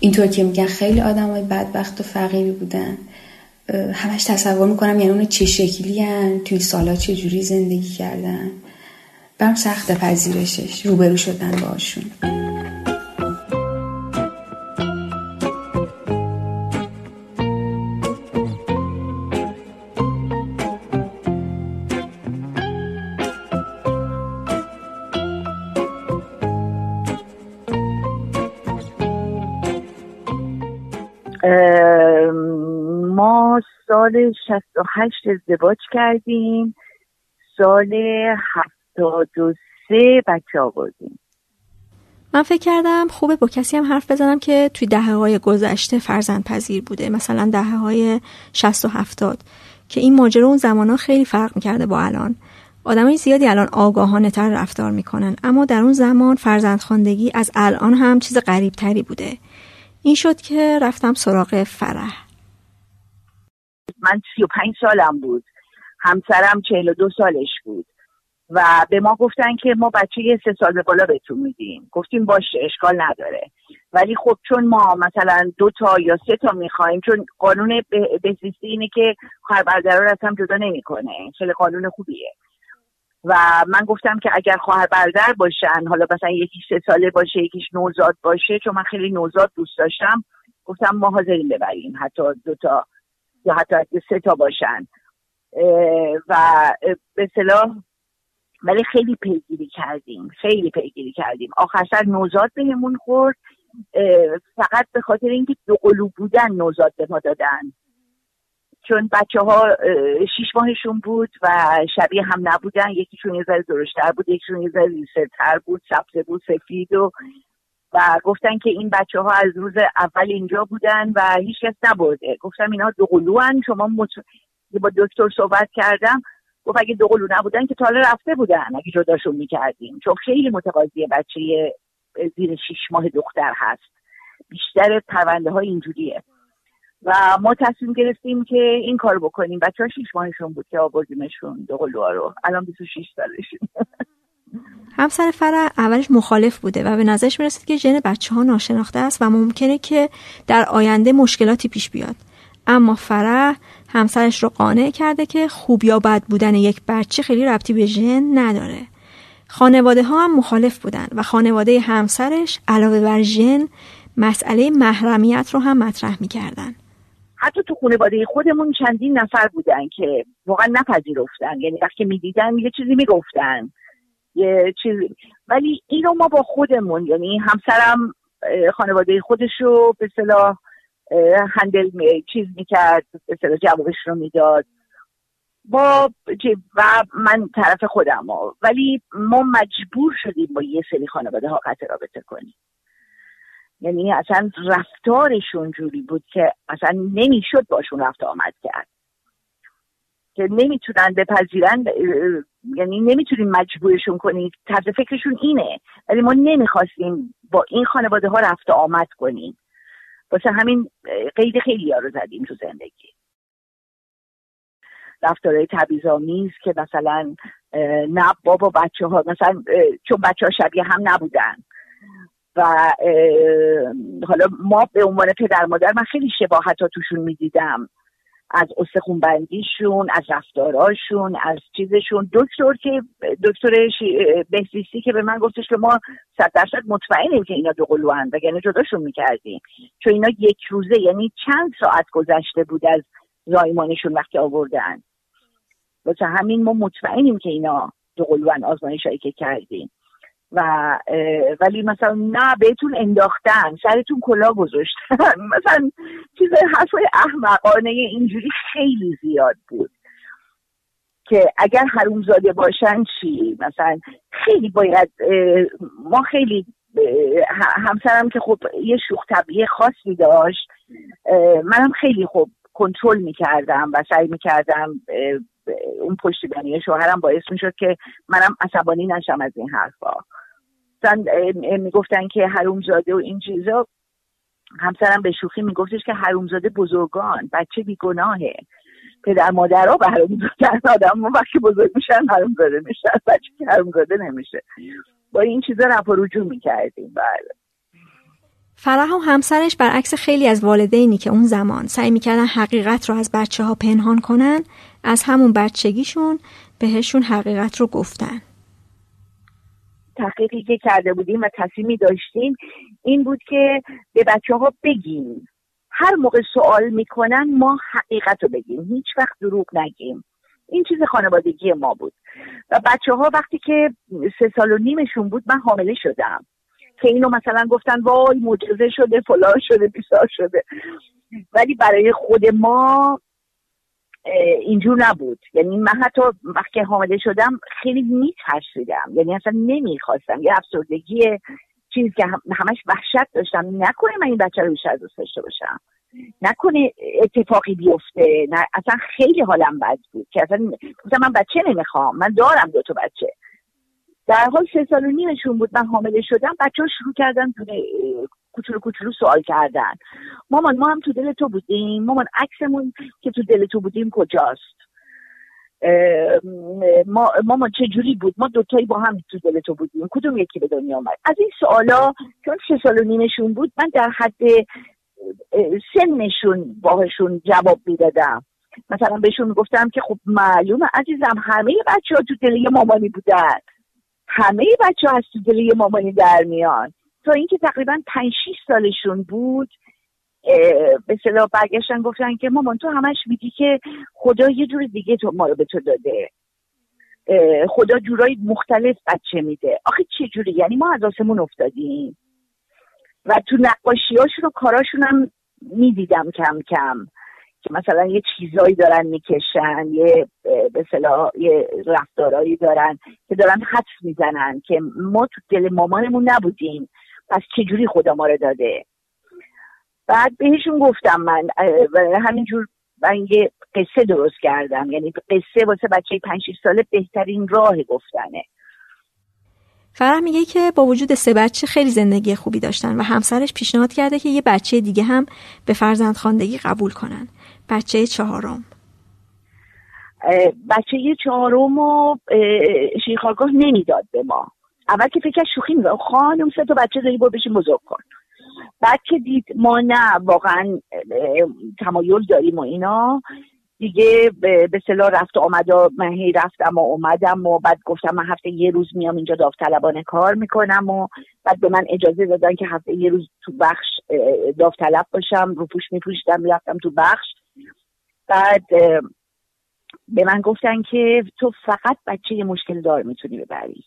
اینطور که میگن خیلی آدم های بدبخت و فقیری بودن. همش تصور می‌کنم یعنی اون چه شکلی هن توی سالا چه جوری زندگی کردن. برم سخت پذیرشش روبرو شدن باشون سال 68 ازدواج کردیم. سال 73 بچه آوردیم. من فکر کردم خوبه با کسی هم حرف بزنم که توی دهه های گذشته فرزند پذیر بوده. مثلا دهه های 60 و 70 که این ماجرا اون زمان ها خیلی فرق می‌کرده با الان. آدمای زیادی الان آگاهانه تر رفتار می‌کنن. اما در اون زمان فرزند خاندگی از الان هم چیز غریب تری بوده. این شد که رفتم سراغ فرح. من 35 سالم بود. همسرم 42 سالش بود. و به ما گفتن که ما بچه یه سه سال بالا بهتون میدیم. گفتیم باشه اشکال نداره. ولی خب چون ما مثلا دو تا یا سه تا می‌خوایم چون قانون بهزیستی اینه که خواهر برادر رو از هم جدا نمی‌کنه. خیلی قانون خوبیه. و من گفتم که اگر خواهر برادر باشن حالا مثلا یکی سه ساله باشه یکیش نوزاد باشه چون من خیلی نوزاد دوست داشتم گفتم ما حاضرین ببریم حتی دو تا. یا حتی سه تا باشن. و به صلاح ولی خیلی پیگیری کردیم خیلی پیگیری کردیم. آخر سر نوزاد بهمون خورد فقط به خاطر اینکه دو قلوب بودن نوزاد به ما دادن. چون بچه ها شیش ماهشون بود و شبیه هم نبودن. یکیشون یه ذره درشتر بود یکیشون یه ذره ریسرتر بود سبز بود سفید و و گفتن که این بچه ها از روز اول اینجا بودن و هیچ کس نبرده. گفتم اینا دو قلوان شما مت... با دکتر صحبت کردم گفت اگه دو قلو نبودن که تاله رفته بودن اگه جداشون می‌کردیم. چون خیلی متقاضی بچه زیر شیش ماه دختر هست. بیشتر پرونده های اینجوریه. و ما تصمیم گرفتیم که این کار بکنیم. بچه ها شیش ماهشون بود که آوردیمشون دو قلوها رو. الان 26 سالشون. همسر فرح اولش مخالف بوده و به نظرش می‌رسید که ژن بچه ها ناشناخته است و ممکنه که در آینده مشکلاتی پیش بیاد. اما فرح همسرش رو قانع کرده که خوب یا بد بودن یک بچه خیلی ربطی به ژن نداره. خانواده ها هم مخالف بودن و خانواده همسرش علاوه بر ژن مسئله محرمیت رو هم مطرح می‌کردن. حتی تو خانواده خودمون چندین نفر بودن که واقعا نپذیرفتن. یعنی وقتی می‌دیدن یه چیزی می‌گفتن. یه چیز. ولی اینو ما با خودمون یعنی همسرم خانواده خودش رو به صلاح هندل چیز می‌کرد به صلاح جوابش رو می‌داد. با و من طرف خودم. ها. ولی ما مجبور شدیم با یه سری خانواده ها قطع رابطه کنیم. یعنی اصلا رفتارشون جوری بود که اصلا نمی‌شد باشون رفت آمد کرد. که نمی‌تونن بپذیرن یعنی نمی‌تونیم مجبورشون کنیم. طرز فکرشون اینه. ولی ما نمی‌خواستیم با این خانواده ها رفت آمد کنیم. واسه همین قید خیلی ها رو زدیم تو زندگی. رفتارهای تبیزامیز که مثلا نه بابا بچه ها مثلا چون بچه ها شبیه هم نبودن. و حالا ما به عنوان پدر مادر من خیلی شباهت ها توشون می‌دیدم. از استخونبندیشون از رفتاراشون از چیزشون. دکتر که دکتر بهزیستی که به من گفتش که ما صد درصد مطمئنیم که اینا دو قلوان وگرنه جداشون می‌کردیم. چون اینا یک روزه یعنی چند ساعت گذشته بود از زایمانشون وقتی آوردن. واسه همین ما مطمئنیم که اینا دو قلوان آزمایش که کردیم. و ولی مثلا نه بهتون انداختن سرتون کلا گذاشتن مثلا چیز حرفای احمقانه اینجوری خیلی زیاد بود که اگر حرومزاده باشن چی؟ مثلا خیلی باید ما خیلی همسرم که خب یه شوخ طبیعه خاصی داشت منم خیلی خب کنترل می‌کردم و سعی می‌کردم اون پشتیبانی شوهرم باعث می‌شد که منم عصبانی نشم از این حرفا. می‌گفتن که حرومزاده و این چیزا. همسرم به شوخی میگفتش که حرومزاده بزرگان بچه بیگناهه. پدر مادرها به حرومزاده آدم وقتی بزرگ میشن حرومزاده میشن. بچه که حرومزاده نمیشه. با این چیزا رفع رجوع می‌کردیم. بله. فرح و همسرش برعکس خیلی از والدینی که اون زمان سعی می‌کردن حقیقت رو از بچه ها پنهان کنن از همون بچگیشون بهشون حقیقت رو گفتن. تحقیقی که کرده بودیم و تصمیمی داشتیم این بود که به بچه ها بگیم. هر موقع سوال می‌کنن ما حقیقت رو بگیم. هیچ وقت دروغ نگیم. این چیز خانوادگی ما بود. و بچه ها وقتی که سه سال و نیمشون بود من حامله شدم. که اینو مثلا گفتن وای معجزه شده فلان شده بیسار شده. ولی برای خود ما اینجور نبود. یعنی من حتی وقتی حامله شدم خیلی میترسیدم. یعنی اصلا نمی‌خواستم. یه افسردگی چیز که همش وحشت داشتم. نکنه من این بچه رو بیشتر دوست داشته باشم. نکنه اتفاقی بیفته. نه اصلا خیلی حالم بد بود که اصلا من بچه نمی‌خوام. من دارم دو تا بچه. در حال سه سال و نیمشون بود من حامله شدم. بچه ها شروع کردن کوچولو کوچولو سوال کردن. مامان ما هم تو دل تو بودیم. مامان عکسمون که تو دل تو بودیم کجاست؟ ما مامان چه جوری بود؟ ما دوتایی با هم تو دل تو بودیم. کدوم یکی به دنیا آمد از این سوالا چون سه سال و نیمشون بود من در حد سنشون باهشون جواب می‌دادم. مثلا بهشون گفتم که خب معلومه عزیزم همه بچه ها تو دل یه مامانی بودن. همه بچه ها از تو دل یه مامانی در میان. تا اینکه تقریبا 5 6 سالشون بود به صلاح برگشتن گفتن که مامان تو همش میگی که خدا یه جور دیگه تو ما رو به تو داده. خدا جورای مختلف بچه میده. آخه چه جوری؟ یعنی ما از آسمون افتادیم. و تو نقاشی هاشون و کاراشون هم می‌دیدم کم کم که مثلا یه چیزایی دارن می‌کشن یه به یه رفتارایی دارن که دارن حدس می‌زنن که ما تو دل مامانمون نبودیم. پس چجوری خدا ما رو داده؟ بعد بهشون گفتم من همینجور من یه قصه درست کردم. یعنی قصه واسه بچه پنج ساله بهترین راه گفتنه. فرح میگه که با وجود سه بچه خیلی زندگی خوبی داشتن و همسرش پیشنهاد کرده که یه بچه دیگه هم به فرزندخواندگی قبول کنن. بچه چهارم. بچه چهارم و شیخارگاه نمی‌داد به ما. اول که فکر شوخی میگم خانم سه تا بچه داری برو بشین بزرگ کن. بعد که دید ما نه واقعا تمایل داریم و اینا. دیگه به صلاح رفت و آمد من هی رفتم و اومدم و بعد گفتم من هفته یه روز میام اینجا داوطلبانه کار می‌کنم و بعد به من اجازه دادن که هفته یه روز تو بخش داوطلب باشم. رو پوش میپوشیدم می‌رفتم تو بخش. بعد به من گفتن که تو فقط بچه مشکل دار می‌تونی ببری.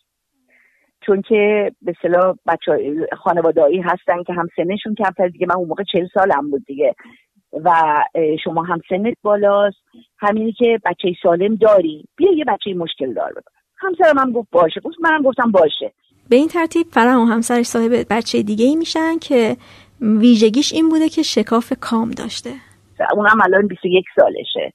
چون که به صلاح بچه خانوادایی هستن که هم سنشون کمتر دیگه. من اون موقع چل سالم بود دیگه. و شما هم سنت بالاست. همینی که بچه سالم داری. بیا یه بچه مشکل دار ببر همسرم هم گفت باشه. گفت منم گفتم باشه. به این ترتیب فرح و همسرش صاحب بچه دیگه ای میشن که ویژگیش این بوده که شکاف کام داشته. اونم الان 21 سالشه.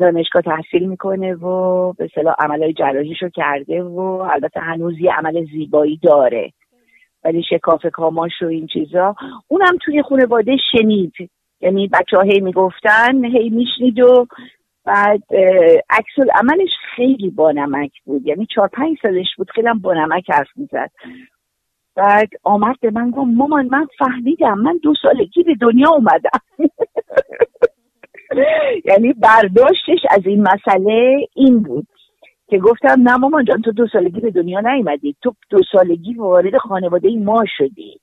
دانشگاه تحصیل می‌کنه و به صلاح عملهای جراحیشو کرده و البته هنوز یه عمل زیبایی داره. ولی شکاف کاماش و این چیزا. اونم توی خانواده شنید. یعنی بچه هی می‌گفتن هی میشنید و بعد عکس عملش خیلی بانمک بود. یعنی چهار پنج سالش بود خیلی هم بانمک حرف می‌زد. بعد آمد به من گفت مامان من فهمیدم من دو سالگی به دنیا اومدم. یعنی برداشتش از این مسئله این بود که گفتم نه مامان جان تو دو سالگی به دنیا نیومدی. تو دو سالگی وارد خانواده ما شدی.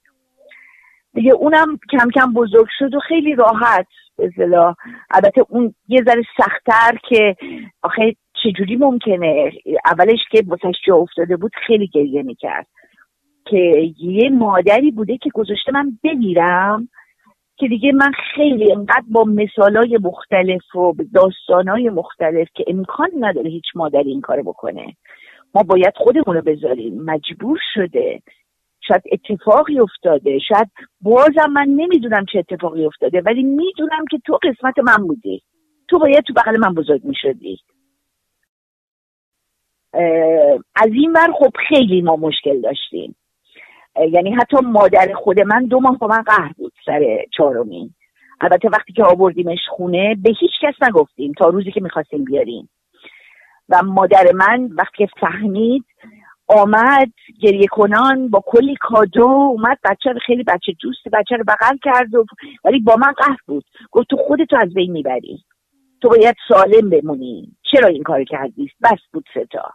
دیگه اونم کم کم بزرگ شد و خیلی راحت به البته اون یه ذره سختتر که آخه چجوری ممکنه؟ اولش که بسش جا افتاده بود خیلی گریه می‌کرد. که یه مادری بوده که گذاشته من بمیرم. که دیگه من خیلی انقدر با مثالای مختلف و داستانای مختلف که امکان نداره هیچ مادری این کارو بکنه. ما باید خودمون رو بذاریم. مجبور شده. شاید اتفاقی افتاده. شاید بازم من نمی‌دونم چه اتفاقی افتاده ولی می‌دونم که تو قسمت من بودی. تو باید تو بغل من بزرگ می‌شدی. از این ور خب خیلی ما مشکل داشتیم. یعنی حتی مادر خود من دو ماه با من قهر بود سر چهارمین. البته وقتی که آوردیمش خونه به هیچ کس نگفتیم تا روزی که می‌خواستیم بیاریم. و مادر من وقتی فهمید آمد گریه کنان با کلی کادو اومد بچه رو خیلی بچه دوست بچه رو بغل کرد و ولی با من قهر بود. گفت تو خودتو از بین می‌بری. تو باید سالم بمونی. چرا این کار کردی؟ بس بود ستا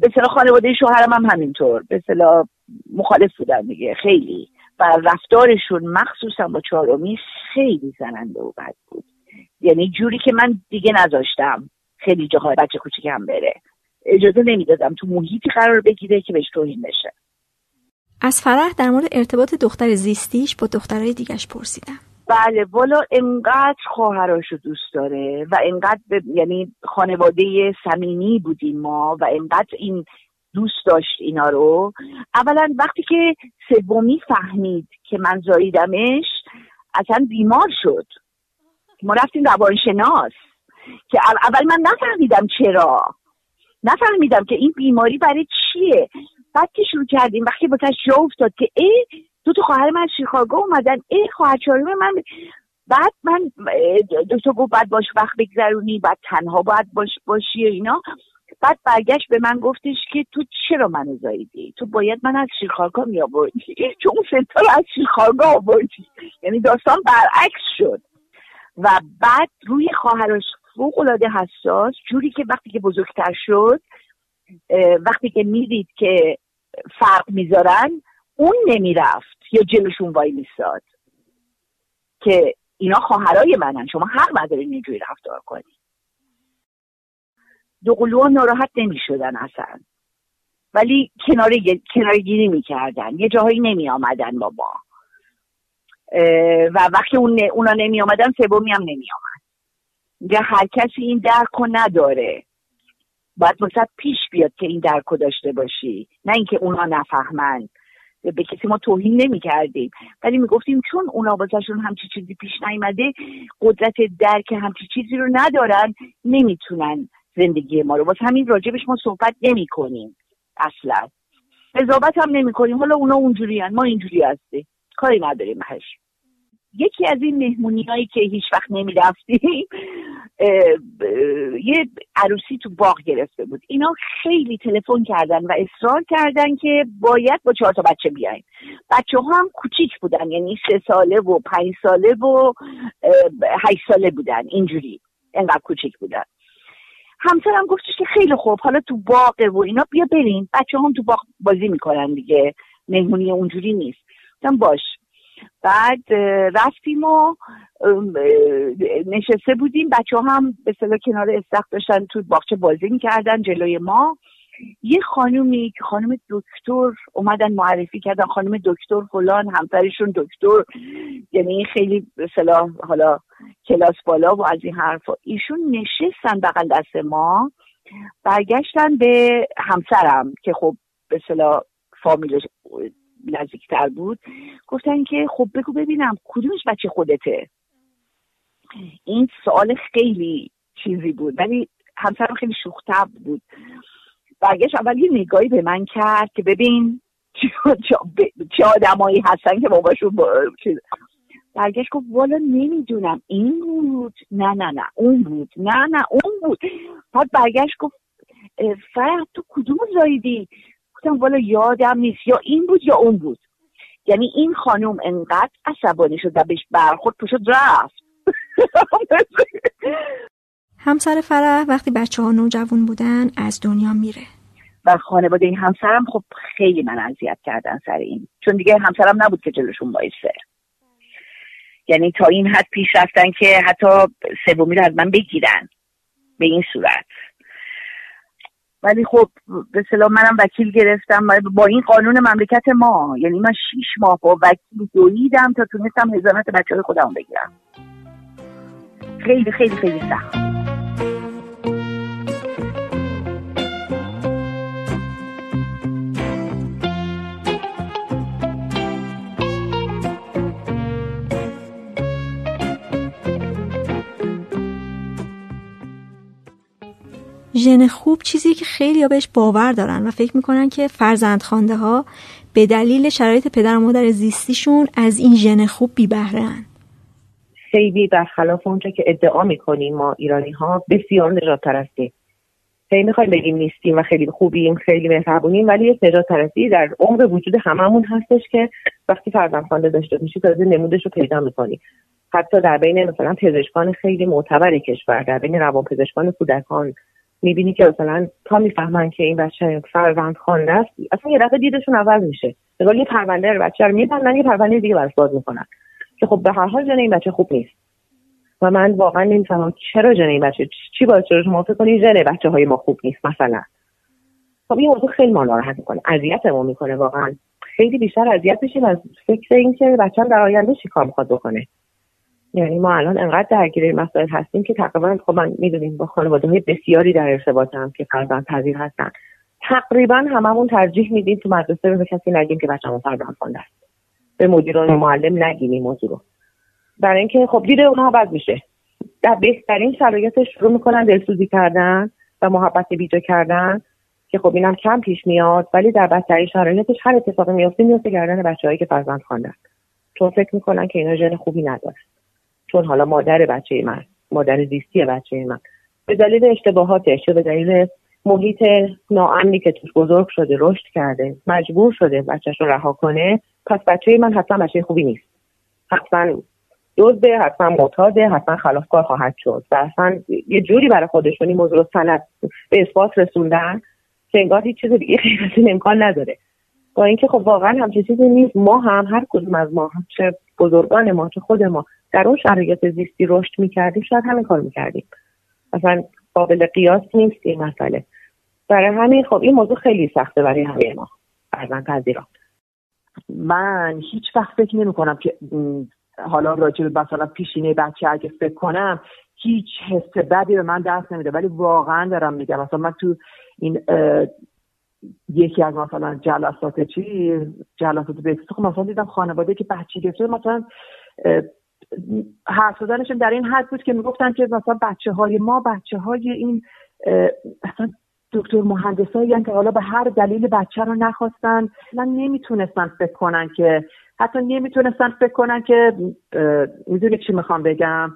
به صلاح خانواده شوهرم هم همینطور. به صلاح مخالف بودن دیگه خیلی. و رفتارشون مخصوصا با چهارمی خیلی زننده و بد بود. یعنی جوری که من دیگه نذاشتم خیلی جاهای بچه کوچیکم بره. اجازه نمی‌دادم تو محیطی قرار بگیره که بهش توهین بشه. از فرح در مورد ارتباط دختر زیستیش با دخترهای دیگش پرسیدم. بله والا انقدر خواهراشو دوست داره و انقدر یعنی خانواده صمیمی بودیم ما و انقدر این دوست داشت اینا رو. اولا وقتی که سومی فهمید که من زاییدمش اصلا بیمار شد. ما رفتیم روانشناس که اول من نفهمیدم چرا. نفهمیدم که این بیماری برای چیه. بعد که شروع کردیم وقتی باتش جا افتاد که ای دو تا خواهر من شیکاگو اومدن. ای خواهر چهارم من بعد من دکتر گفت بعد باش وقت بگذرونی بعد تنها باید باش باشی اینا. بعد برگشت به من گفتش که تو چرا منو زاییدی؟ تو باید من از شیکاگو می آوردی چون ستا رو از شیکاگو آوردی. یعنی داستان برعکس شد. و بعد روی خواهرش فوق العاده حساس جوری که وقتی که بزرگتر شد وقتی که می‌دید که فرق می‌ذارن اون نمی‌رفت یا جلوشون وای میستاد که اینا خواهرای منن. شما حق ندارین اینجوری رفتار کنید دو ناراحت نمی‌شدن اصلا. ولی کنار گیری می‌کردن. یه جاهایی نمی آمدن با ما. و وقتی اون اونا نمی آمدن سومی هم نمی آمد هر کسی این درک نداره. باید واسه پیش بیاد که این درک رو داشته باشی. نه اینکه اونا نفهمند به کسی ما توهین نمی کردیم ولی می گفتیم چون اونا واسهشون همچی چیزی پیش نیامده قدرت درک همچی چیزی رو ندارن نمی‌تونن زندگی ما رو. واسه همین راجبش ما صحبت نمی کنیم اصلا. قضاوت هم نمی کنیم حالا اونا اونجوری ما اینجوری هستیم. کاری نداریم هش یکی از این مهمونی هایی که هیچ وقت نمی یه عروسی تو باغ گرفته بود. اینا خیلی تلفن کردن و اصرار کردن که باید با چهار تا بچه بیاین بچه ها هم کوچیک بودن یعنی سه ساله و پنج ساله و هشت ساله بودن اینجوری انقدر کوچیک بودن. همسرم گفتش که خیلی خوب حالا تو باغه و اینا بیا بریم. بچه هم تو باغ بازی می‌کنن دیگه مهمونی اونجوری نیست. باش. بعد رفتیم و نشسته بودیم. بچه هم به صلاح کنار استخ داشتن تو باغچه بازی می‌کردن جلوی ما. یه خانومی که خانم دکتر اومدن معرفی کردن خانم دکتر فلان همسرشون دکتر یعنی خیلی به صلاح حالا کلاس بالا و از این حرفا. ایشون نشستن بغل دست ما برگشتن به همسرم که خب به فامیلش نزدیکتر بود. گفتن که خب بگو ببینم کدومش بچه خودته. این سوال خیلی چیزی بود ولی همسرم خیلی شوختب بود. برگشت اول یه نگاهی به من کرد که ببین چه آدمایی هستن که باباشون با... برگشت گفت والا نمی‌دونم این بود؟ نه نه نه اون بود. نه نه اون بود. بعد برگشت گفت فرق تو کدوم زایدی گفتم والا یادم نیست. یا این بود یا اون بود. یعنی این خانوم انقدر عصبانی شد و بهش برخورد پشت رفت. همسر فرح وقتی بچه ها نوجوان بودن از دنیا میره. و خانواده این همسرم خب خیلی من اذیت کردن سر این. چون دیگه همسرم نبود که جلوشون بایسته یعنی تا این حد پیش رفتن که حتی سومی رو از من بگیرن. به این صورت. ولی خب به سلام منم وکیل گرفتم با این قانون مملکت ما. یعنی من شیش ماه با وکیل دویدم تا تونستم هزانت بچه های خودم بگیرم. خیلی خیلی خیلی سخت. ژن خوب چیزی که خیلی بهش باور دارن و فکر می‌کنن که فرزندخوانده ها به دلیل شرایط پدر و مادر زیستیشون از این ژن خوب بی بهرهن خیلی برخلاف اونجا که ادعا می‌کنیم ما ایرانی ها بسیار نجات پرستی خیلی می‌خوایم بگیم نیستیم و خیلی خوبیم خیلی مهربونیم ولی یک نجات پرستی در عمر وجود هممون هستش که وقتی فرزند خوانده داشته میشی تازه نمودش رو پیدا می‌کنی. حتی در بین مثلا پزشکان خیلی معتبر کشور در بین روان پزشکان کودکان می‌بینی که مثلا تا می‌فهمن که این بچه فرزند خوانده است اصلا یه دفعه دیدشون عوض میشه. نگاه یه پرونده رو بچه رو میبندن یه پرونده دیگه براش باز می‌کنن. که خب به هر حال جن این بچه خوب نیست. و من واقعا نمی‌فهمم چرا جن این بچه چی باعث شده؟ شما فکر کنید ژن بچه های ما خوب نیست مثلا. خب این موضوع خیلی ما ناراحت می‌کنه ما می‌کنه واقعا. خیلی بیشتر اذیت میشیم از فکر اینکه بچه در آینده چیکار می‌خواد بکنه. یعنی ما الان انقدر درگیر مسائل هستیم که تقریبا خب من می‌دونیم با خانواده های بسیاری در ارتباطم که فرزند پذیر هستن. تقریبا هممون ترجیح میدیم تو مدرسه به کسی نگیم که بچه‌مون فرزند خوانده است. به مدیران معلم نگیم این موضوع رو. برای اینکه خب دید اونها بد میشه. در بهترین شرایط شروع می‌کنن دلسوزی کردن و محبت بیجا کردن که خب اینم کم پیش میاد ولی در بدترین شرایطش هر اتفاقی میفته میفته کردن بچههایی که فرزند خواندن چون فکر می‌کنن که اینا ژن خوبی نداره. چون حالا مادر بچه من مادر زیستی بچه من. به دلیل اشتباهاتش به دلیل محیط ناامنی که توش بزرگ شده رشد کرده مجبور شده بچهش رو رها کنه پس بچه من حتما بچه خوبی نیست. حتما دزده حتما معتاده حتما خلافکار خواهد شد. و اصلا یه جوری برای خودشون این موضوع رو سند به اثبات رسوندن که انگار هیچ چیز دیگه غیر امکان نداره. با اینکه خب واقعا همچین چیزی نیست. ما هم هر کدوم از ما چه بزرگان ما چه خود ما در اون شرایط زیستی رشد می‌کردیم شاید همین کار می‌کردیم. مثلا قابل قیاس نیست این مسئله. برای همین خب این موضوع خیلی سخته برای همه ما فرزند پذیران من هیچ وقت فکر نمی کنم که حالا راجع به مثلا پیشینه بچه اگه فکر کنم هیچ حس بدی به من دست نمیده. ولی واقعا دارم میگم. مثلا من تو این یکی از مثلا جلسات چی؟ جلسات بکس خب مثلا دیدم خانواده که بچه گرفته مثلا حرف زدنشون در این حد بود که می‌گفتن که مثلا بچه های ما بچه های این مثلا دکتر مهندسایی که حالا به هر دلیل بچه رو نخواستن من نمی‌تونستن فکر کنن که حتی نمی‌تونستن فکر کنن که می‌دونی چی می‌خوام بگم؟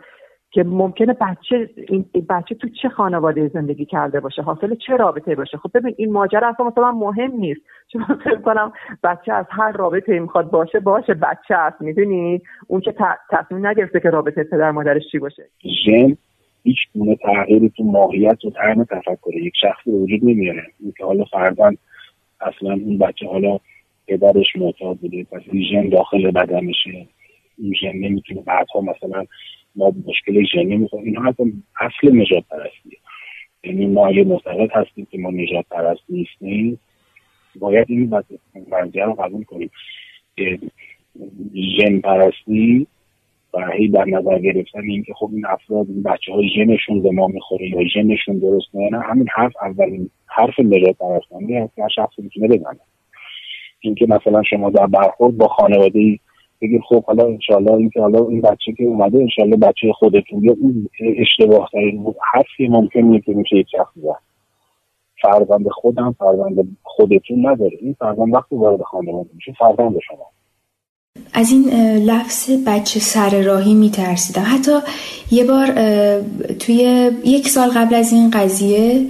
که ممکنه بچه این بچه تو چه خانواده زندگی کرده باشه؟ حاصل چه رابطه باشه؟ خب ببین این ماجرا اصلا مثلا مهم نیست. چون فکر کنم بچه از هر رابطه می‌خواد باشه باشه بچه است می‌دونی؟ اون که تصمیم نگرفته که رابطه پدر مادرش چی باشه. ژن هیچ گونه تغییری تو ماهیت و طعم تفکر یک شخص وجود نمیاره. اینکه حالا فردا اصلا اون بچه حالا پدرش معتاد بوده پس این ژن داخل بدنشه. این ژن نمی‌تونه بعدها مثلا ما مشکل ژنی می‌خوریم. اینا حتی اصل نجات پرستیه یعنی ما اگه معتقد هستیم که ما نجات پرست نیستیم باید این وضعیه رو قبول کنیم. که ژن پرستی و هی در نظر گرفتن این که خب این افراد این بچه های ژنشون به ما می‌خوره یا ژنشون درست نه همین حرف اولین حرف نجات پرستانی هست هر شخصی می‌تونه بزنه اینکه مثلا شما در برخورد با خانواده بگید خب حالا انشالله این که حالا این بچه که اومده انشالله بچه خودتون یا اون اشتباه ترین حرفی ممکن نیست که میشه یک شخص زد فرزند خودم فرزند خودتون نداره. این فرزند وقتی وارد خانواده میشه فرزند شما. از این لفظ بچه سر راهی میترسیدم. حتی یه بار توی یک سال قبل از این قضیه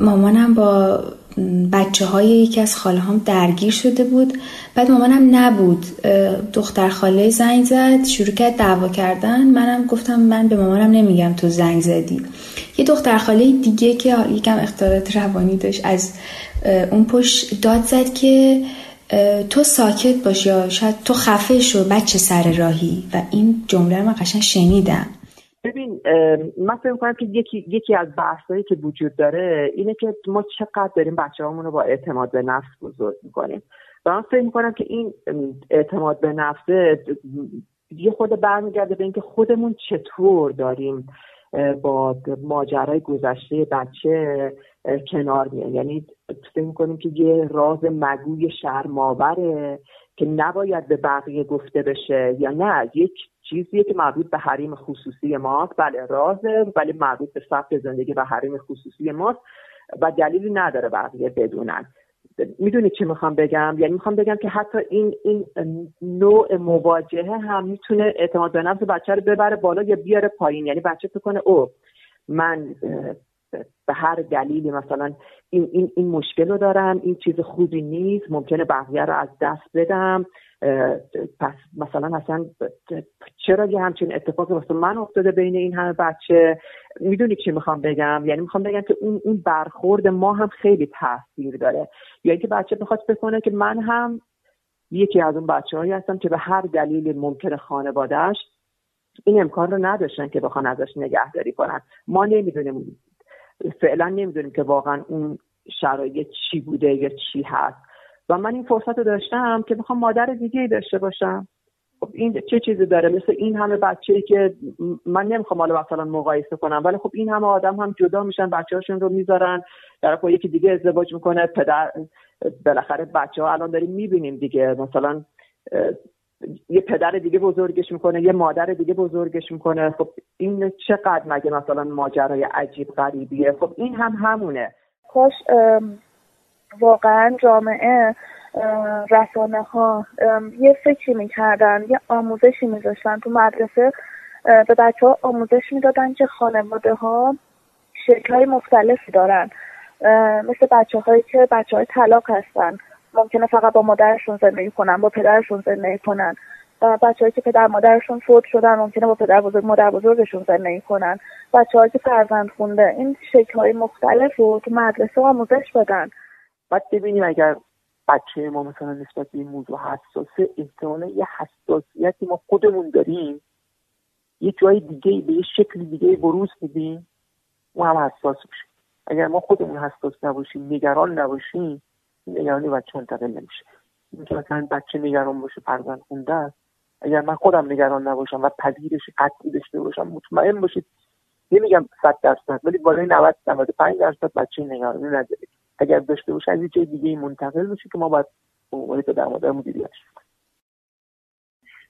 مامانم با بچه های یکی از خاله هم درگیر شده بود. بعد مامانم نبود. دختر خاله زنگ زد شروع کرد دعوا کردن. منم گفتم من به مامانم نمیگم تو زنگ زدی. یه دختر خاله دیگه که یکم اختلالات روانی داشت از اون پشت داد زد که تو ساکت باش یا شاید تو خفه شو بچه سر راهی. و این جمله رو من قشنگ شنیدم. ببین من فکر کنم که یکی یکی از بحثایی که وجود داره اینه که ما چقدر داریم بچه رو با اعتماد به نفس بزرگ می‌کنیم. و من فکر می‌کنم که این اعتماد به نفسه یه خود برمیگرده به اینکه خودمون چطور داریم با ماجرای گذشته بچه کنار میان یعنی فکر می‌کنیم که یه راز مگوی شرماوره که نباید به بقیه گفته بشه یا نه. یک چیزیه که مربوط به حریم خصوصی ماست. بله رازه ولی مربوط به سبک زندگی و حریم خصوصی ماست و دلیلی نداره بقیه بدونن. می‌دونی چی می‌خوام بگم؟ یعنی می‌خوام بگم که حتی این این نوع مواجهه هم می‌تونه اعتماد به نفس بچه رو ببره بالا یا بیاره پایین. یعنی بچه فکر کنه او من به هر دلیلی مثلا این, این, این مشکل رو دارم این چیز خوبی نیست ممکنه بقیه رو از دست بدم. پس مثلا اصلا چرا یه همچین اتفاقی واسه من افتاده بین این همه بچه؟ می‌دونی چی می‌خوام بگم؟ یعنی می‌خوام بگم که اون اون برخورد ما هم خیلی تاثیر داره. یا اینکه بچه بخواد بکنه که من هم یکی از اون بچه هایی هستم که به هر دلیل ممکنه خانوادهش این امکان رو نداشتن که بخوان ازش نگهداری کنن. ما نمی‌دونیم فعلا نمی‌دونیم که واقعا اون شرایط چی بوده یا چی هست. و من این فرصت رو داشتم که بخوام مادر دیگه داشته باشم. خب این چه چیزی داره؟ مثل این همه بچه ای که من نمی‌خوام حالا مثلا مقایسه کنم ولی خب این همه آدم هم جدا میشن بچه هاشون رو می‌ذارن در خب یکی دیگه ازدواج می‌کنه پدر بالاخره بچه ها الان داریم می‌بینیم دیگه. مثلا یه پدر دیگه بزرگش می‌کنه یه مادر دیگه بزرگش می‌کنه. خب این چقدر مگه مثلا ماجرای عجیب غریبیه؟ خب این هم همونه. کاش واقعا جامعه رسانه ها یه فکری می‌کردن یه آموزشی میذاشتن تو مدرسه به بچه ها آموزش می‌دادن که خانواده ها شکل های مختلفی دارن. مثل بچه هایی که بچه های طلاق هستن. ممکنه فقط با مادرشون زندگی کنن با پدرشون زندگی کنن. بچه که پدر مادرشون فوت شدن ممکنه با پدر بزرگ مادر بزرگشون زندگی کنن. بچه که فرزند خونده این شکل های مختلف رو تو مدرسه آموزش بدن. بعد ببینیم اگر بچه ما مثلا نسبت به این موضوع حساسه احتمالا یه حساسیتی ما خودمون داریم. یه جای دیگه به یه شکل دیگه بروز میدیم اون هم حساس میشه. اگر ما خودمون حساس نباشیم نگران نباشیم نگرانی بچه منتقل نمیشه. اینکه مثلا بچه نگران باشه فرزند خونده است. اگر من خودم نگران نباشم و پذیرش قطعی داشته باشم مطمئن باشید. نمیگم صد درصد ولی بالای 90 95 درصد بچه نگرانی نداره. اگر داشته باشه از یه جای دیگه منتقل بشه که ما باید عنوان در مادر مدیریتش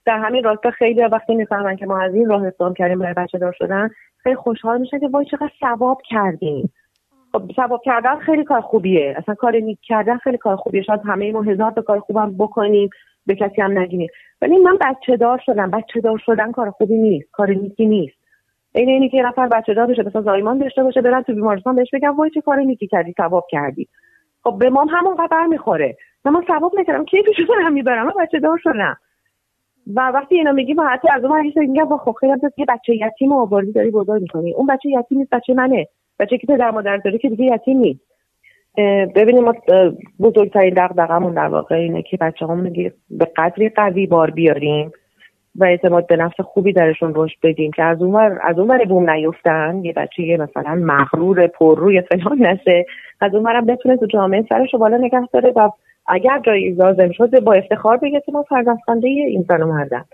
در همین راستا خیلی وقتی می‌فهمن که ما از این راه اقدام کردیم برای بچه دار شدن خیلی خوشحال میشن که وای چقدر ثواب کردیم. خب ثواب کردن خیلی کار خوبیه. اصلا کار نیک کردن خیلی کار خوبیه. شاید همه ما هزار تا کار خوبم بکنیم به کسی هم نگیم. ولی من بچه دار شدم. بچه دار شدن کار خوبی نیست. کار نیکی نیست. این اینی که نفر بچه دار بشه مثلا زایمان داشته باشه برن تو بیمارستان بهش بگم وای چه کار نیکی کردی ثواب کردی. خب به ما همون قدر می‌خوره. من ثواب نکردم. کیفش رو می‌برم؟ من بچه دار شدم. و وقتی اینا میگیم حتی از اون میگم خب خیلی یه بچه یتیم آوردی داری بزرگ می‌کنی. اون بچه یتیم نیست بچه منه. بچه که پدر مادر داره که دیگه یتیم نیست. ببینیم ما بزرگترین دغدغمون در واقع اینه که بچه به قدری قوی بار بیاریم. و اعتماد به نفس خوبی درشون رشد بدیم که از اون از اون بوم نیفتن یه بچه مثلا مغرور پر روی فلان نشه از اون هم بتونه تو جامعه سرش بالا نگه داره و اگر جایی لازم شده با افتخار بگه که ما فرزند این زن و مردم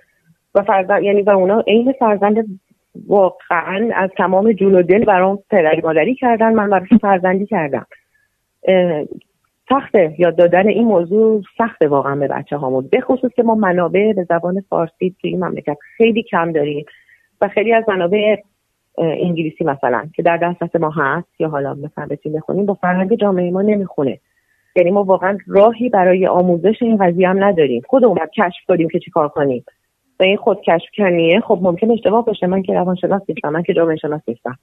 و فرزند یعنی و اونا عین فرزند واقعا از تمام جون و دل برام پدری مادری کردن من براشون فرزندی کردم. سخته. یاد دادن این موضوع سخته واقعا به بچه هامون به خصوص که ما منابع به زبان فارسی توی این مملکت خیلی کم داریم و خیلی از منابع انگلیسی مثلا که در دسترس ما هست یا حالا مثلا بتونیم بخونیم با فرهنگ جامعه ما نمی‌خونه. یعنی ما واقعا راهی برای آموزش این قضیه هم نداریم. خودمون باید کشف کنیم که چیکار کنیم. و این خود کشف کنیه خب ممکن اشتباه باشه. من که روانشناس نیستم. من که جامعه شناس نیستم.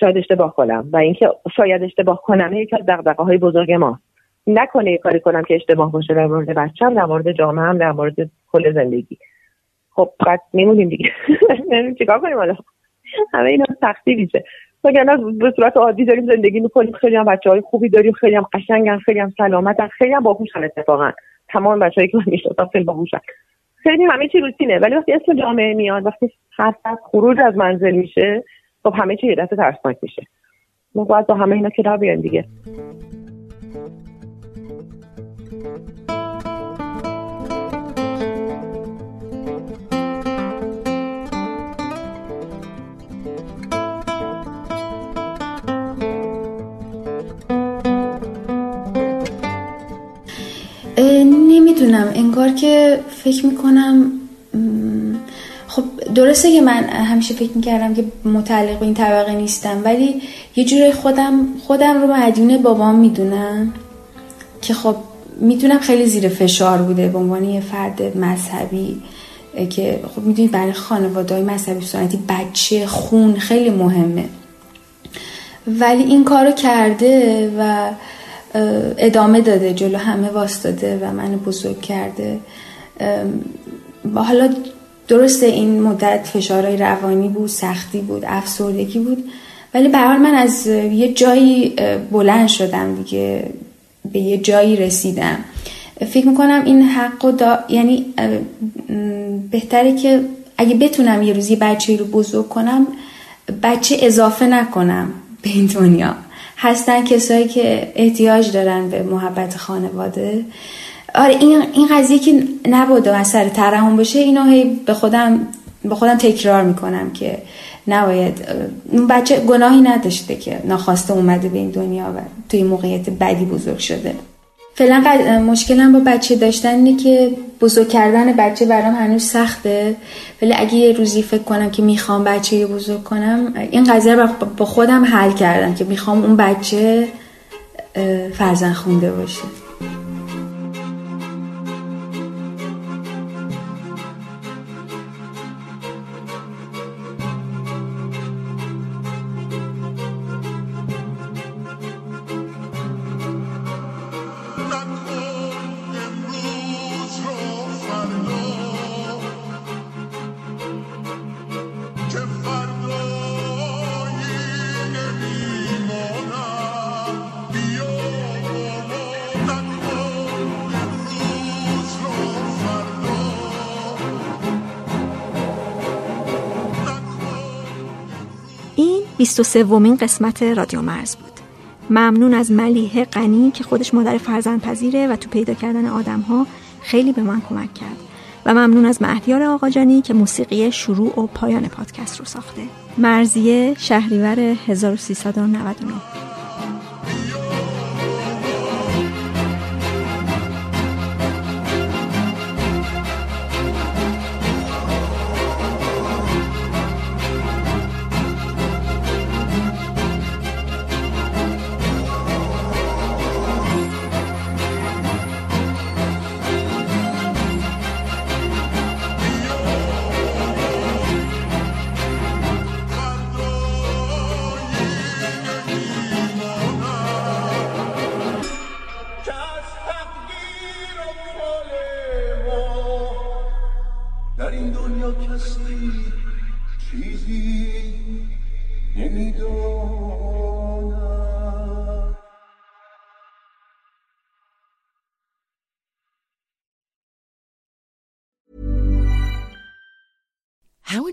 شاید اشتباه کنم. و اینکه شاید اشتباه کنم یکی از دغدغه های بزرگ ما نکنه یه کاری کنم که اشتباه باشه در مورد بچم در مورد جامعه هم در مورد کل زندگی. خب بعد میمونیم دیگه. چیکار کنیم حالا. همه اینا سختی میشه. وگرنه به صورت عادی داریم زندگی می‌کنیم. خیلی هم بچه های خوبی داریم خیلی هم قشنگن خیلی هم سلامتن خیلی هم باهوشن اتفاقا. تمام بچه‌ای که من می‌شناسم خیلی باهوشن. خیلی همه چی روتینه. ولی وقتی اسم جامعه میاد وقتی حرف از خروج از منزل میشه خب همه چی یه دفعه ترسناک میشه. ما باید با همه اینا کنار بیایم دیگه. نمی‌دونم. انگار که فکر می‌کنم خب درسته که من همیشه فکر می‌کردم که متعلق به این طبقه نیستم ولی یه جوری خودم خودم رو مدیون بابام می‌دونم که خب می‌دونم خیلی زیر فشار بوده به عنوان یه فرد مذهبی که خب می‌دونید برای خانواده های مذهبی سنتی بچه خون خیلی مهمه. ولی این کارو کرده و ادامه داده جلو همه واستاده و منو بزرگ کرده. حالا درسته این مدت فشارهای روانی بود سختی بود افسردگی بود ولی به من از یه جایی بلند شدم دیگه به یه جایی رسیدم. فکر می‌کنم این حق دا... یعنی بهتره که اگه بتونم یه روزی بچه رو بزرگ کنم بچه اضافه نکنم به این دنیا. هستن کسایی که احتیاج دارن به محبت خانواده. آره این این قضیه که نبوده از سر ترحم بشه اینو هی به خودم به خودم تکرار می‌کنم که نباید اون بچه گناهی نداشته که ناخواسته اومده به این دنیا و توی موقعیت بدی بزرگ شده. فعلا مشکلم با بچه داشتن اینه که بزرگ کردن بچه برام هنوز سخته. ولی اگه یه روزی فکر کنم که می‌خوام بچه بزرگ کنم این قضیه رو با خودم حل کردم که می‌خوام اون بچه فرزن خونده باشه. 23 ومین قسمت رادیو مرز بود. ممنون از ملیه غنی که خودش مادر فرزند پذیره و تو پیدا کردن آدم ها خیلی به من کمک کرد. و ممنون از مهدیار آقاجانی که موسیقی شروع و پایان پادکست رو ساخته. مرزیه شهریور 1399